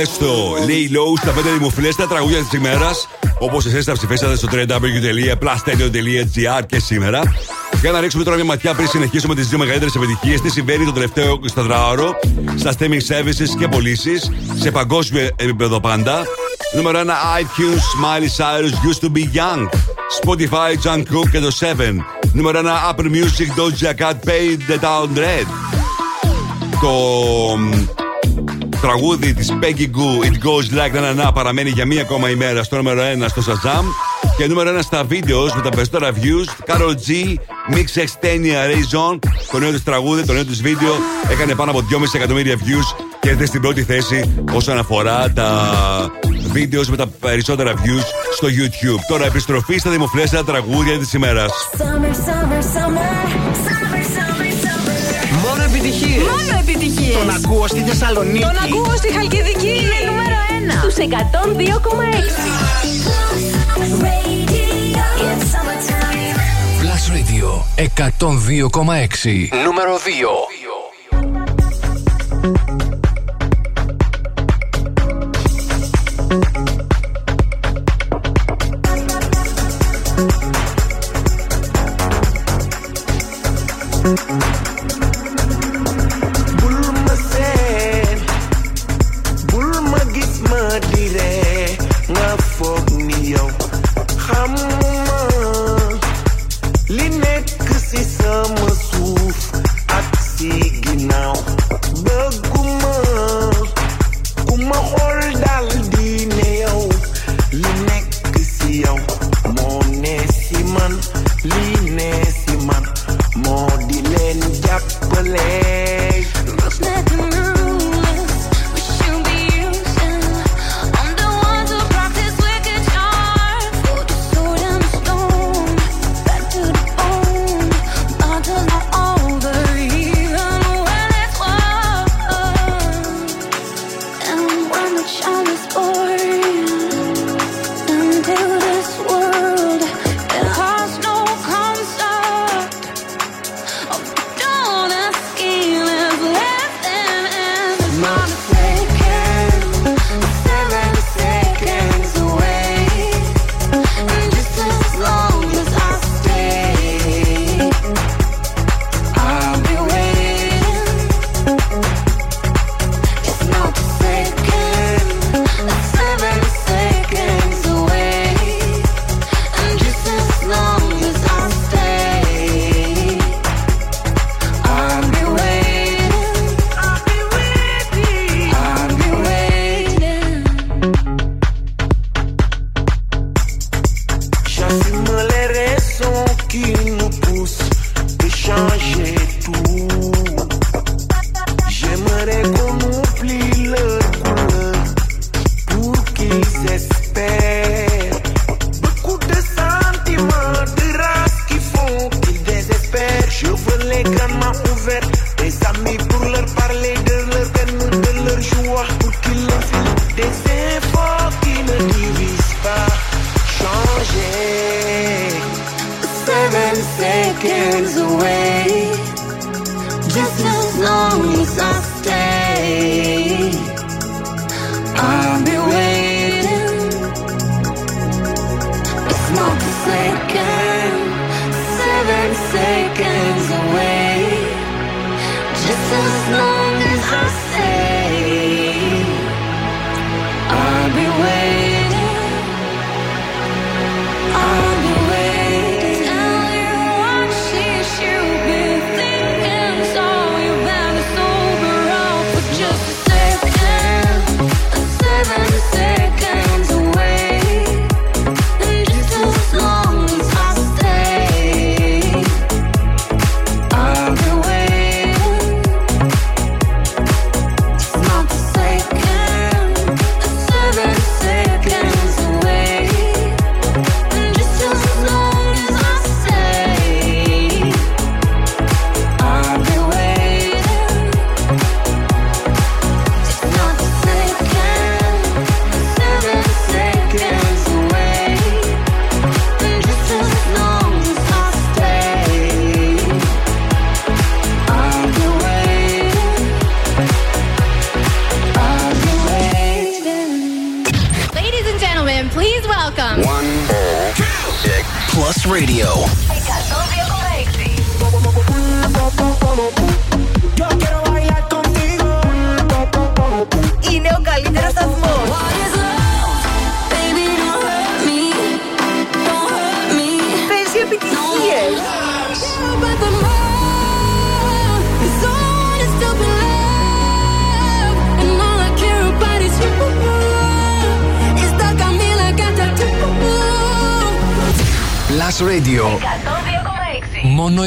Τιέστο, Lay Low στα 5 δημοφιλέστερα τραγούδια της ημέρας. Όπως εσείς τα ψηφίσατε στο www.plastenio.gr και σήμερα. Για να ρίξουμε τώρα μια ματιά πριν συνεχίσουμε τις δύο μεγαλύτερες επιτυχίες. Τι συμβαίνει το τελευταίο 24ωρο στα streaming services και πωλήσεις σε παγκόσμιο επίπεδο πάντα. Νούμερο 1 iTunes, Miley Cyrus used to be young. Spotify, Jungkook και το 7. Νούμερο 1 Apple Music, Doja Cat, Paid the Town Red. Το τραγούδι της Peggy Goo, It Goes Like Na Na Na, παραμένει για μία ακόμα ημέρα στο νούμερο 1 στο Shazam. Και νούμερο 1 στα βίντεος με τα περισσότερα views, Carol G, Mix Extenia Ray Zone. Το νέο της τραγούδι, το νέο της βίντεο έκανε πάνω από 2,5 εκατομμύρια views και έρθει στην πρώτη θέση όσον αφορά τα βίντεος με τα περισσότερα views στο YouTube. Τώρα επιστροφή στα δημοφιλέστερα τραγούδια της ημέρας. Μόνο επιτυχίες. Μόνο επιτυχίες. Τον ακούω στη Θεσσαλονίκη. Τον ακούω στη Χαλκιδική. Είναι νούμερο 1 στους 102,6. Plus Radio 102,6. Νούμερο 2. bul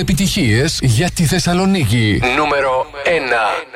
επιτυχίες για τη Θεσσαλονίκη. Νούμερο 1.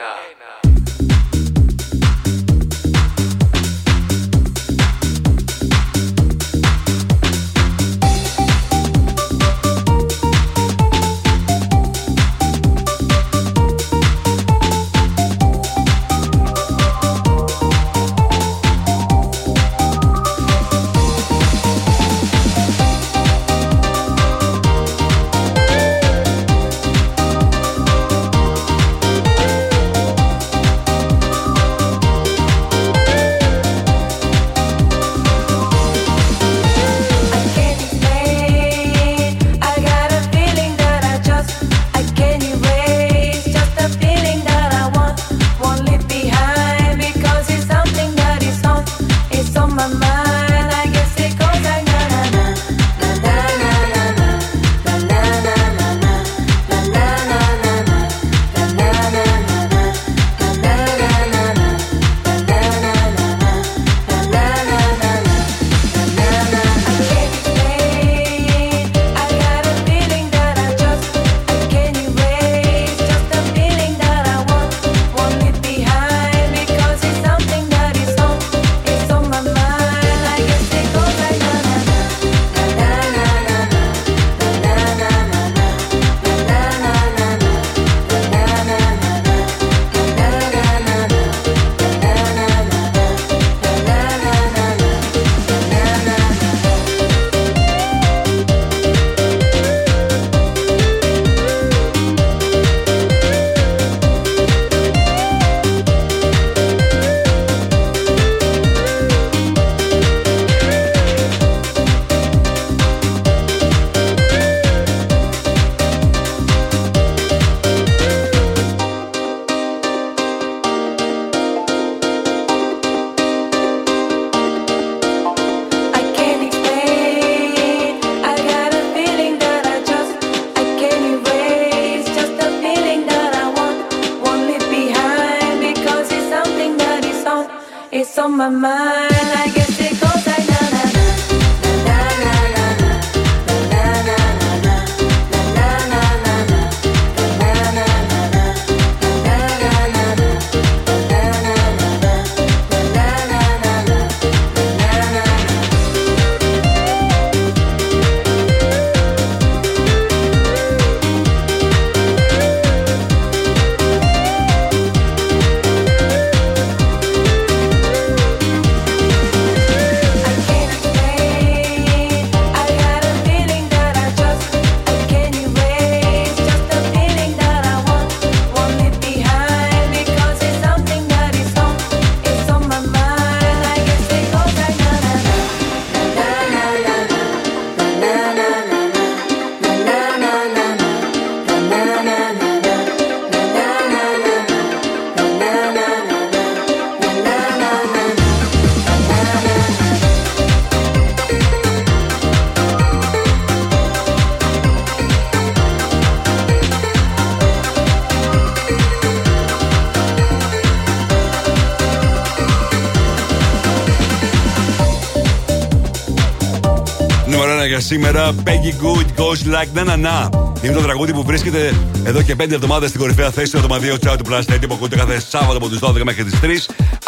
Σήμερα. Peggy Good Goes Like Na Na Na. Είναι το τραγούδι που βρίσκεται εδώ και 5 εβδομάδες στην κορυφαία θέση του εβδομαδίου Τσάου του Plus Radio που ακούτε κάθε Σάββατο από τις 12 μέχρι τις 3.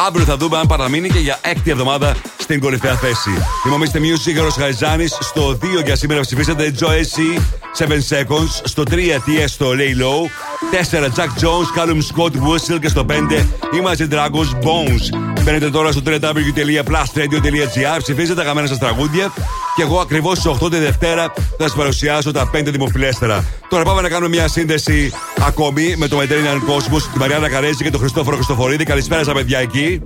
Αύριο θα δούμε αν παραμείνει και για έκτη εβδομάδα στην κορυφαία θέση. Είμαι ο Mr. Music, Γιώργο Χαριζάνη. Στο 2 για σήμερα ψηφίσατε Joe AC 7 Seconds. Στο 3 TS στο Lay Low. 4 Jack Jones, Callum Scott Whistle. Και στο 5 Imagine Dragons Bones. Μπαίνετε τώρα στο www.plusradio.gr. Ψηφίζετε τα καμένα σας τραγούδια. Και εγώ ακριβώς στις 8 τη Δευτέρα θα σας παρουσιάσω τα 5 δημοφιλέστερα. Τώρα πάμε να κάνουμε μια σύνδεση ακόμη με το Mediterranean Cosmos, τη Μαριάννα Καρέζη και τον Χριστόφορο Χριστοφορίδη. Καλησπέρα σας, παιδιά εκεί.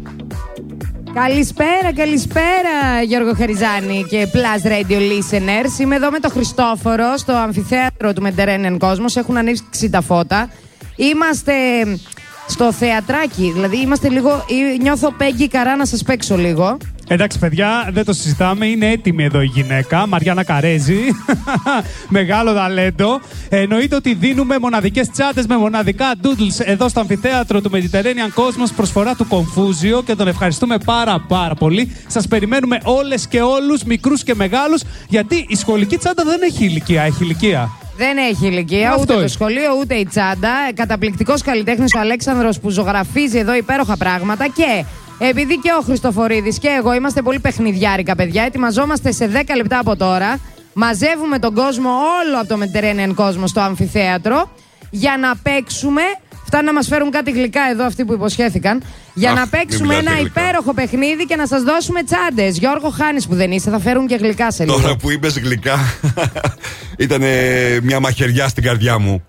Καλησπέρα, καλησπέρα Γιώργο Χαριζάνη και Plus Radio Listeners. Είμαι εδώ με τον Χριστόφορο στο αμφιθέατρο του Mediterranean Cosmos. Έχουν ανοίξει τα φώτα. Είμαστε στο θεατράκι, δηλαδή είμαστε λίγο. Νιώθω πέγγι καρά να σας παίξω λίγο. Εντάξει, παιδιά, δεν το συζητάμε. Είναι έτοιμη εδώ η γυναίκα, Μαριάννα Καρέζη. Μεγάλο ταλέντο. Εννοείται ότι δίνουμε μοναδικές τσάντες με μοναδικά doodles εδώ στο αμφιθέατρο του Mediterranean Cosmos προσφορά του Confusion και τον ευχαριστούμε πάρα πάρα πολύ. Σας περιμένουμε όλες και όλους, μικρούς και μεγάλους, γιατί η σχολική τσάντα δεν έχει ηλικία, έχει ηλικία. Δεν έχει ηλικία Αυτό ούτε είναι. το σχολείο ούτε η τσάντα. Καταπληκτικός καλλιτέχνης ο Αλέξανδρος που ζωγραφίζει εδώ υπέροχα πράγματα και επειδή και ο Χριστοφορίδης και εγώ είμαστε πολύ παιχνιδιάρικα παιδιά, ετοιμαζόμαστε σε 10 λεπτά από τώρα. Μαζεύουμε τον κόσμο όλο από το Mediterranean κόσμο στο αμφιθέατρο για να παίξουμε. Φτάνει να μας φέρουν κάτι γλυκά εδώ αυτοί που υποσχέθηκαν. Για Αχ, να μην παίξουμε μιλάτε ένα γλυκά. υπέροχο παιχνίδι και να σας δώσουμε τσάντες. Γιώργο Χάνης που δεν είσαι, θα φέρουν και γλυκά σε λίγο. Τώρα που είπες γλυκά, ήταν μια μαχαιριά στην καρδιά μου.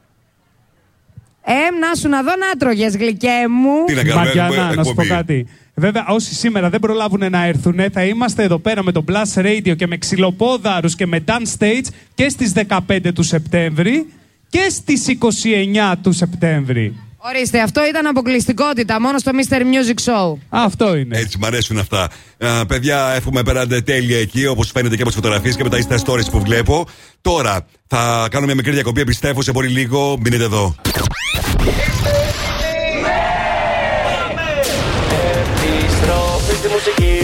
Ε, να σου να δω να τρώγε γλυκέ μου. Τι να κάνουμε, Μαριάννα, έχουμε να σου πω εκπομπή. κάτι. Βέβαια, όσοι σήμερα δεν προλάβουν να έρθουν, θα είμαστε εδώ πέρα με το Plus Radio και με ξυλοπόδαρους και με dance stage και στις 15 του Σεπτέμβρη και στις 29 του Σεπτέμβρη. Ορίστε, αυτό ήταν αποκλειστικότητα μόνο στο Mr. Music Show. Αυτό είναι. Έτσι, μ' αρέσουν αυτά. Α, παιδιά, εύχομαι περάτε τέλεια εκεί, όπως φαίνεται και από τις φωτογραφίες και με τα Insta Stories που βλέπω. Τώρα θα κάνω μια μικρή διακοπή, επιστρέφω σε πολύ λίγο. Μείνετε εδώ. Επιστροφή στη μουσική.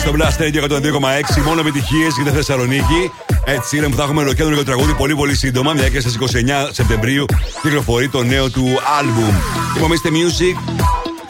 στο Blast Radio 102,6. Μόνο επιτυχίες για τη Θεσσαλονίκη. Ed Sheeran που θα έχουμε ολοκέντρο τραγούδι πολύ πολύ σύντομα. Μια και στι 29 Σεπτεμβρίου κυκλοφορεί το νέο του άλμπουμ. Είμαστε Music.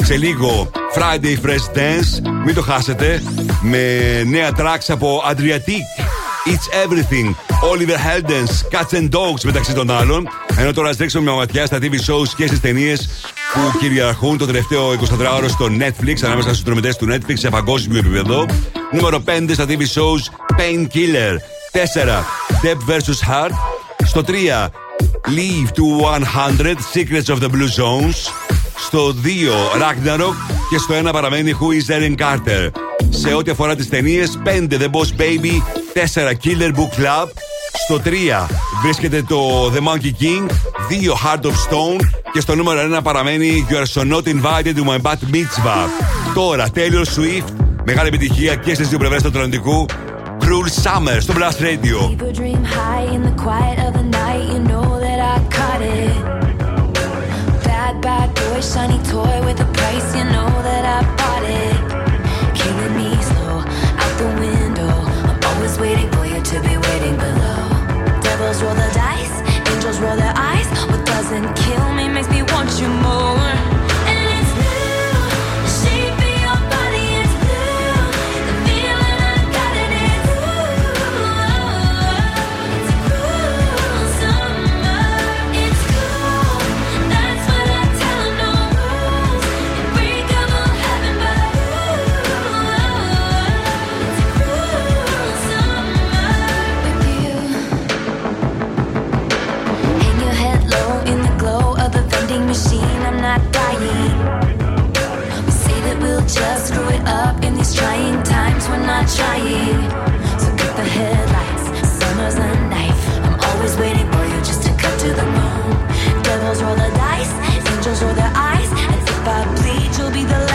Σε λίγο Friday Fresh Dance. Μην το χάσετε. Με νέα tracks από Adriatic. It's Everything. Oliver Heldens. Cats and Dogs μεταξύ των άλλων. Ενώ τώρα ας ρίξουμε μια ματιά στα TV shows και στις ταινίες που κυριαρχούν το τελευταίο 24ωρο στο Netflix, ανάμεσα στου τρομητέ του Netflix σε παγκόσμιο επίπεδο. Νούμερο 5 στα TV shows Painkiller. 4. Depp vs. Heart. Στο 3. Leave to 100. Secrets of the Blue Zones. Στο 2. Ragnarok. Και στο 1 παραμένει Who is Erin Carter. Σε ό,τι αφορά τι ταινίε, 5. The Boss Baby. 4. Killer Book Club. Στο 3 βρίσκεται το The Monkey King, 2 Heart of Stone και στο νούμερο 1 παραμένει You are so not invited to my bat mitzvah. Τώρα Taylor Swift, μεγάλη επιτυχία και στι δύο πλευρέ του Ατλαντικού. Cruel Summer στο Blast Radio. People dream high in the quiet of the night. You know that I caught it. Bad, bad boy, shiny toy with a price. You know that I bought it. Killing me slow out the window. I'm always waiting for you to be waiting below. Devils roll the dice, angels roll their eyes. Doesn't kill me makes me want you more. I'm not dying. We say that we'll just screw it up in these trying times. We're not trying. So cut the headlights. Summer's a knife. I'm always waiting for you just to cut to the bone. Devils roll the dice. Angels roll their eyes. And if I bleed, you'll be the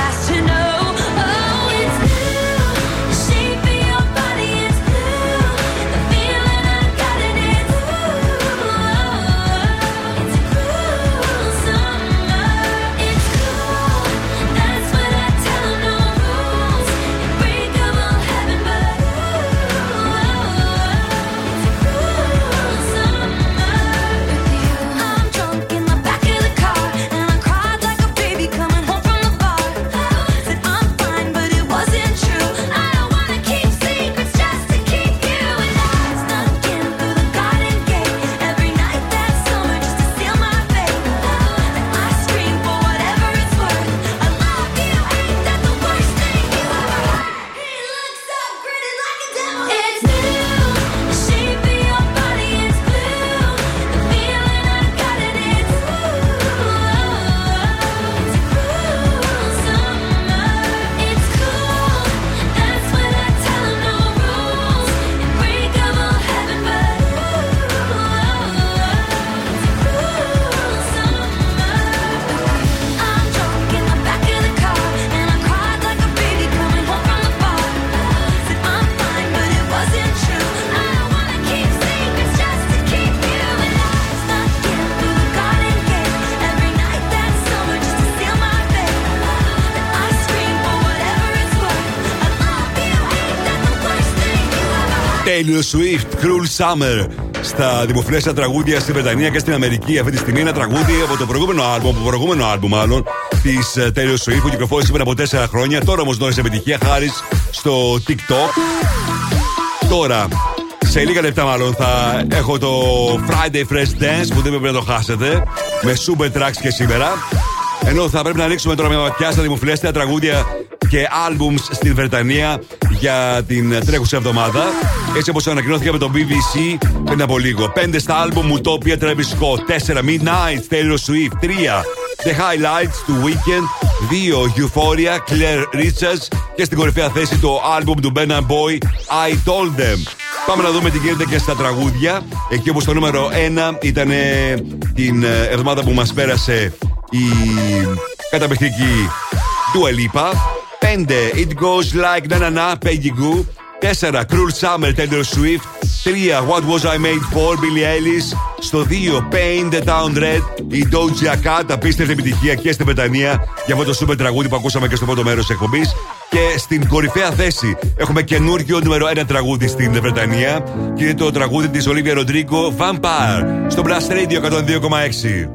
Taylor Swift, Cruel Summer. Στα δημοφιλέστερα τραγούδια στην Βρετανία και στην Αμερική αυτή τη στιγμή ένα τραγούδι από το προηγούμενο άλμπομ, από το προηγούμενο άλμπομ μάλλον, της Taylor Swift που κυκλοφόρησε πριν από 4 χρόνια. Τώρα όμως γνώρισε επιτυχία χάρη στο TikTok. Τώρα, σε λίγα λεπτά μάλλον θα έχω το Friday Fresh Dance που δεν πρέπει να το χάσετε. Με super tracks και σήμερα. Ενώ θα πρέπει να ρίξουμε τώρα μια ματιά στα δημοφιλέστερα τραγούδια και albums στην Βρετανία για την τρέχουσα εβδομάδα. Έτσι όπως ανακοινώθηκε από το BBC πριν από λίγο. 5 στα album Utopia Travis Scott. 4 Midnight Taylor Swift. 3 The Highlights του Weekend. 2 Euphoria Claire Richards. Και στην κορυφαία θέση το album του Ben Boy I Told Them. Πάμε να δούμε τι γίνεται και στα τραγούδια. Εκεί όπως το νούμερο 1 ήταν την ε, εβδομάδα που μας πέρασε η καταπληκτική Dua Lipa. 5 It Goes Like Na Na Na Peggy Goo. 4 Cruel Summer Taylor Swift. 3 What Was I Made For Billie Eilish. Στο 2 Paint the Town Red. Η Doja Cat. Απίστευτη επιτυχία και στην Βρετανία για αυτό το super τραγούδι που ακούσαμε και στο πρώτο μέρος της εκπομπής. Και στην κορυφαία θέση έχουμε καινούργιο νούμερο 1 τραγούδι στην Βρετανία. Και είναι το τραγούδι της Ολίβια Ροντρίγκο Vampire στο Blast Radio 102,6.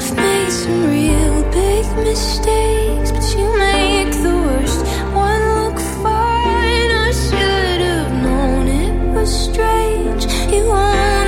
I've made some real big mistakes, but you make the worst one look fine. I should have known it was strange. You only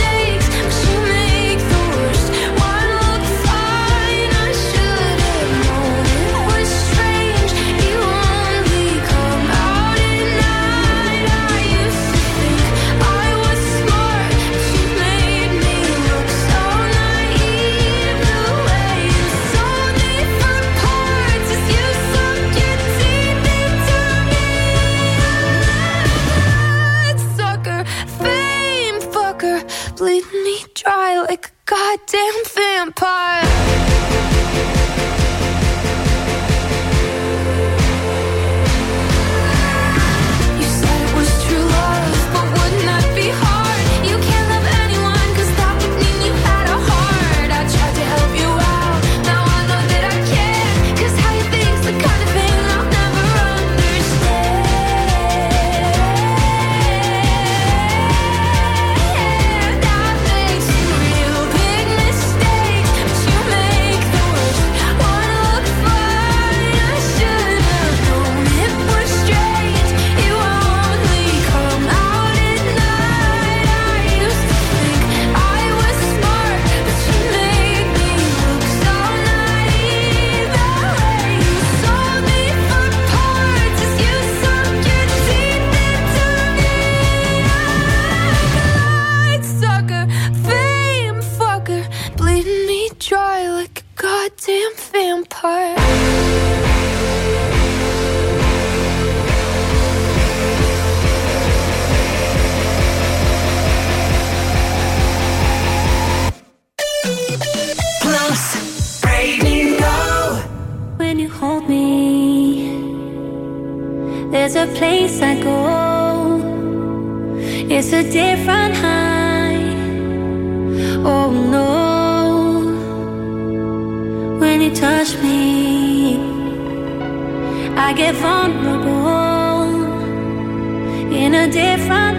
goddamn vampire. It's a different high. Oh no. When you touch me, I get vulnerable in a different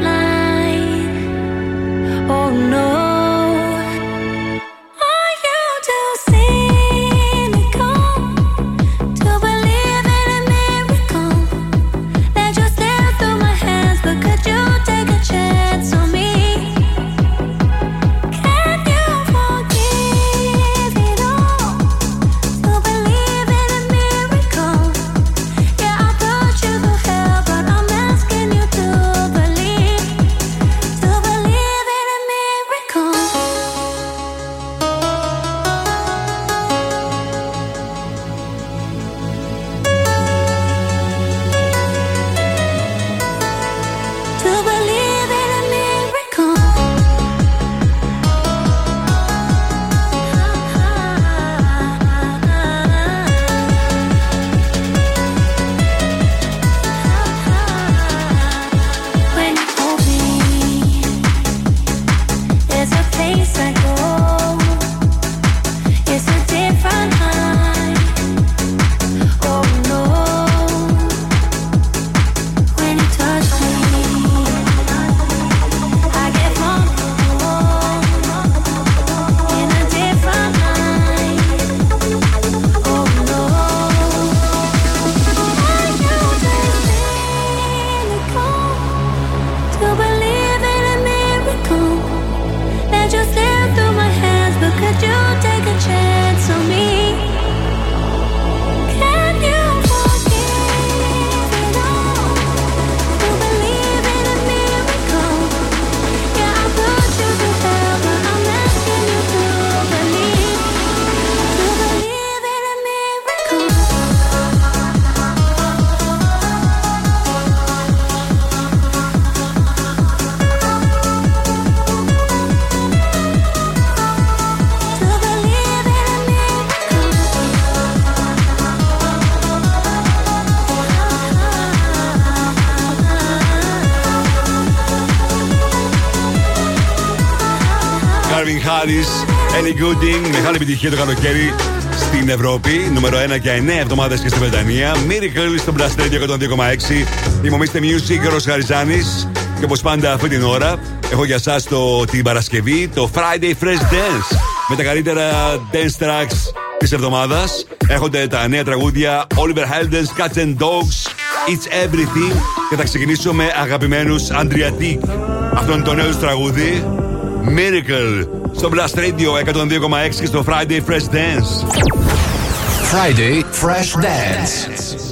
Ellie Gooding. Μεγάλη επιτυχία το καλοκαίρι στην Ευρώπη. Νούμερο 1 για 9 εβδομάδες και στη Βρετανία. Miracle στο Blast Radio 102,6. Θυμομίστε Music, Ρος Χαριζάνη. Και όπως πάντα αυτή την ώρα, έχω για εσά την Παρασκευή το Friday Fresh Dance. Με τα καλύτερα dance tracks της εβδομάδας. Έχονται τα νέα τραγούδια Oliver Heldens, Cats and Dogs, It's Everything. Και θα ξεκινήσω με αγαπημένους Andriatic. Αυτό είναι το νέο τους τραγούδι. Miracle στο Blast Radio 102,6 και στο Friday Fresh Dance. Friday Fresh Dance.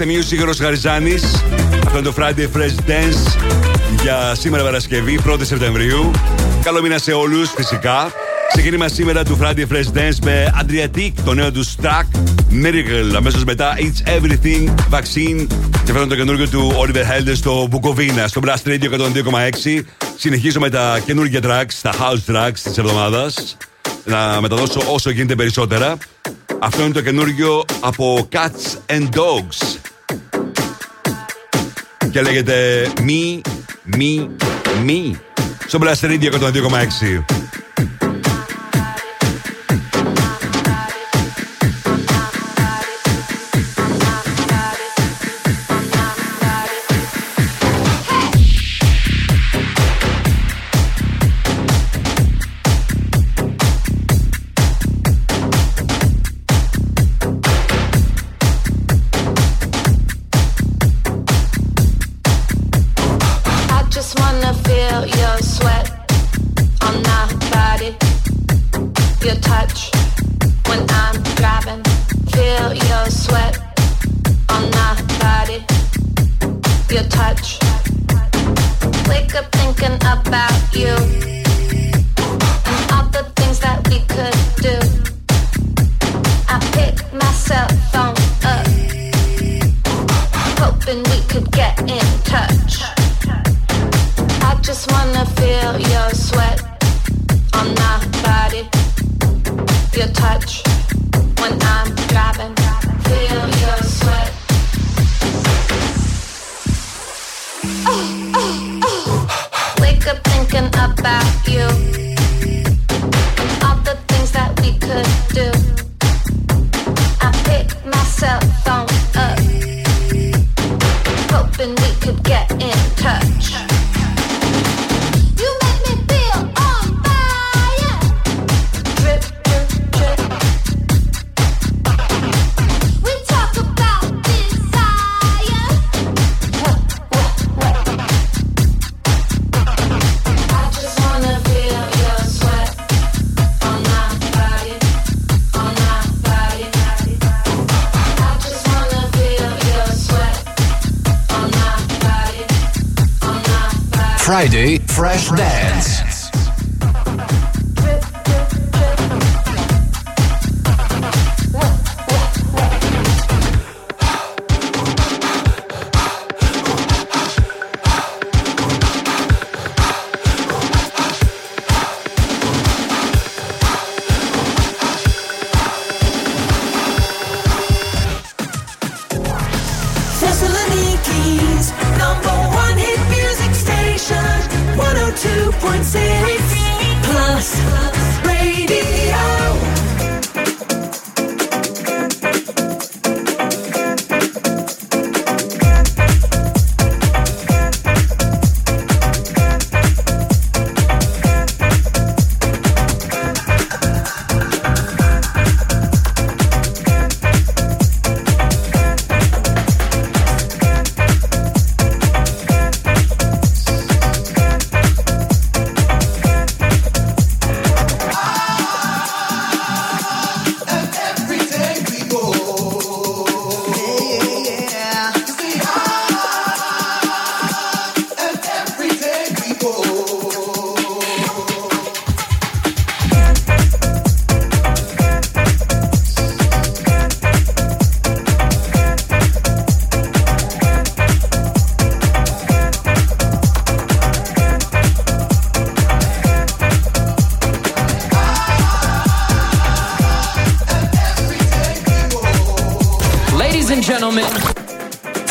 Λοιπόν, είστε Music Γιώργος Γαριζάνης. Αυτό είναι το Friday Fresh Dance για σήμερα Παρασκευή, 1η Σεπτεμβρίου. Καλό μήνα σε όλους, φυσικά. Ξεκίνημα σήμερα του Friday Fresh Dance με Adriatic, το νέο του track Miracle. Αμέσως μετά It's Everything, Vaccine. Και αυτό είναι το καινούργιο του Oliver Heldens στο Μπουκοβίνα, στο Blast Radio 102,6. Συνεχίζω με τα καινούργια tracks, τα house tracks της εβδομάδας. Να μεταδώσω όσο γίνεται περισσότερα. Αυτό είναι το καινούργιο από Cats and Dogs. Και λέγεται Meh, Meh, Meh στον Πλάστε Ρίγκια κατά το 2,6.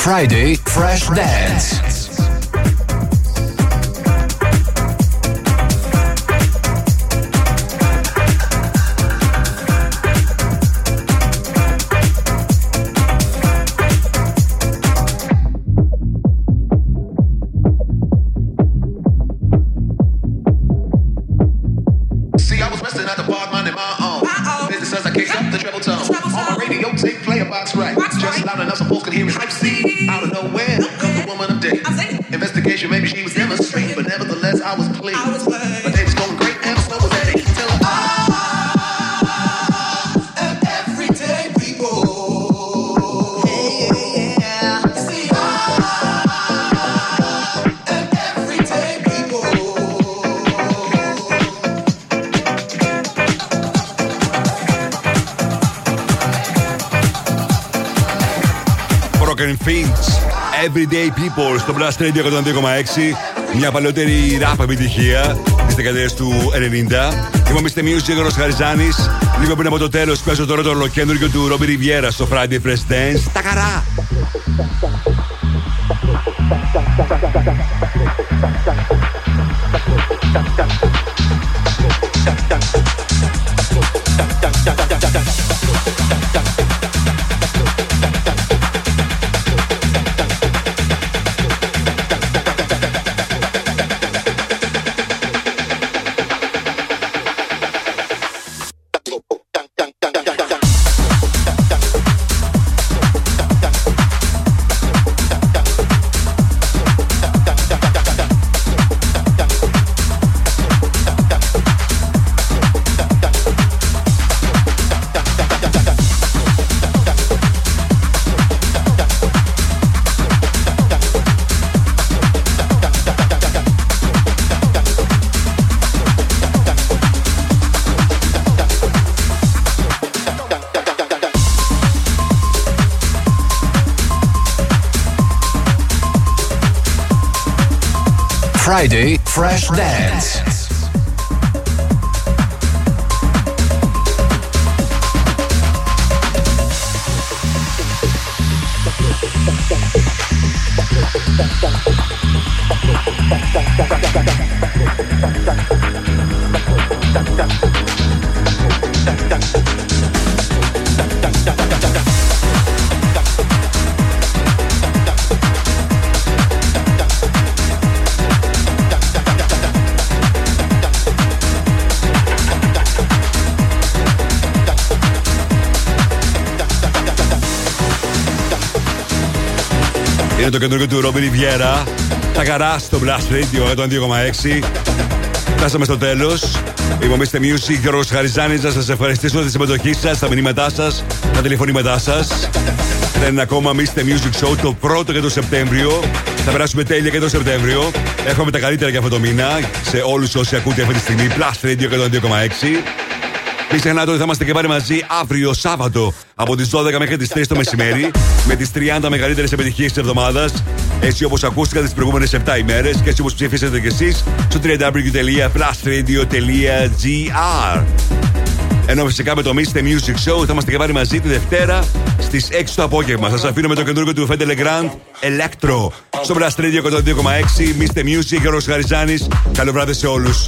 Friday Fresh Dance. στο Blast Radio 102,6. Μια παλαιότερη ράπα επιτυχία τη δεκαετία του 90. Είμαστε εμεί ο Γιώργο Χαριζάνης. Λίγο πριν από το τέλος, παίζω το ρότο ολοκέντρο του Ρόμπι Ριβιέρα στο Friday Fresh Dance. Τα καρά! Fresh Dance. Το καινούργιο του Ρόμπιν Ριβιέρα. Τα καρά στο Blast Radio 102,6. Φτάσαμε στο τέλος. Είμαστε Music, Γιώργο Χαριζάνης. Να σας ευχαριστήσω για τη συμμετοχή σας, τα μηνύματά σας, τα τηλεφωνήματά σας. Δεν είναι ακόμα Mr. Music Show το πρώτο για το Σεπτέμβριο. Θα περάσουμε τέλεια και το Σεπτέμβριο. Έχουμε τα καλύτερα για αυτό το μήνα σε όλους όσοι ακούτε αυτή τη στιγμή. Blast Radio 102,6. Μην ξεχνάτε ότι θα είμαστε και πάλι μαζί αύριο Σάββατο από τις 12 μέχρι τις 3 το μεσημέρι με τις 30 μεγαλύτερες επιτυχίες της εβδομάδας. Έτσι όπως ακούστηκαν τις προηγούμενες 7 ημέρες και έτσι όπως ψηφίσατε κι εσείς στο www.plusradio.gr. Ενώ φυσικά με το Mr. Music Show θα είμαστε και πάλι μαζί τη Δευτέρα στις 6 το απόγευμα. Σας αφήνω με το καινούργιο του Fede Legrand Electro στο Blast Radio 102,6 Mr. Music, Γιώργος Χαριζάνης. Καλό βράδυ σε όλους.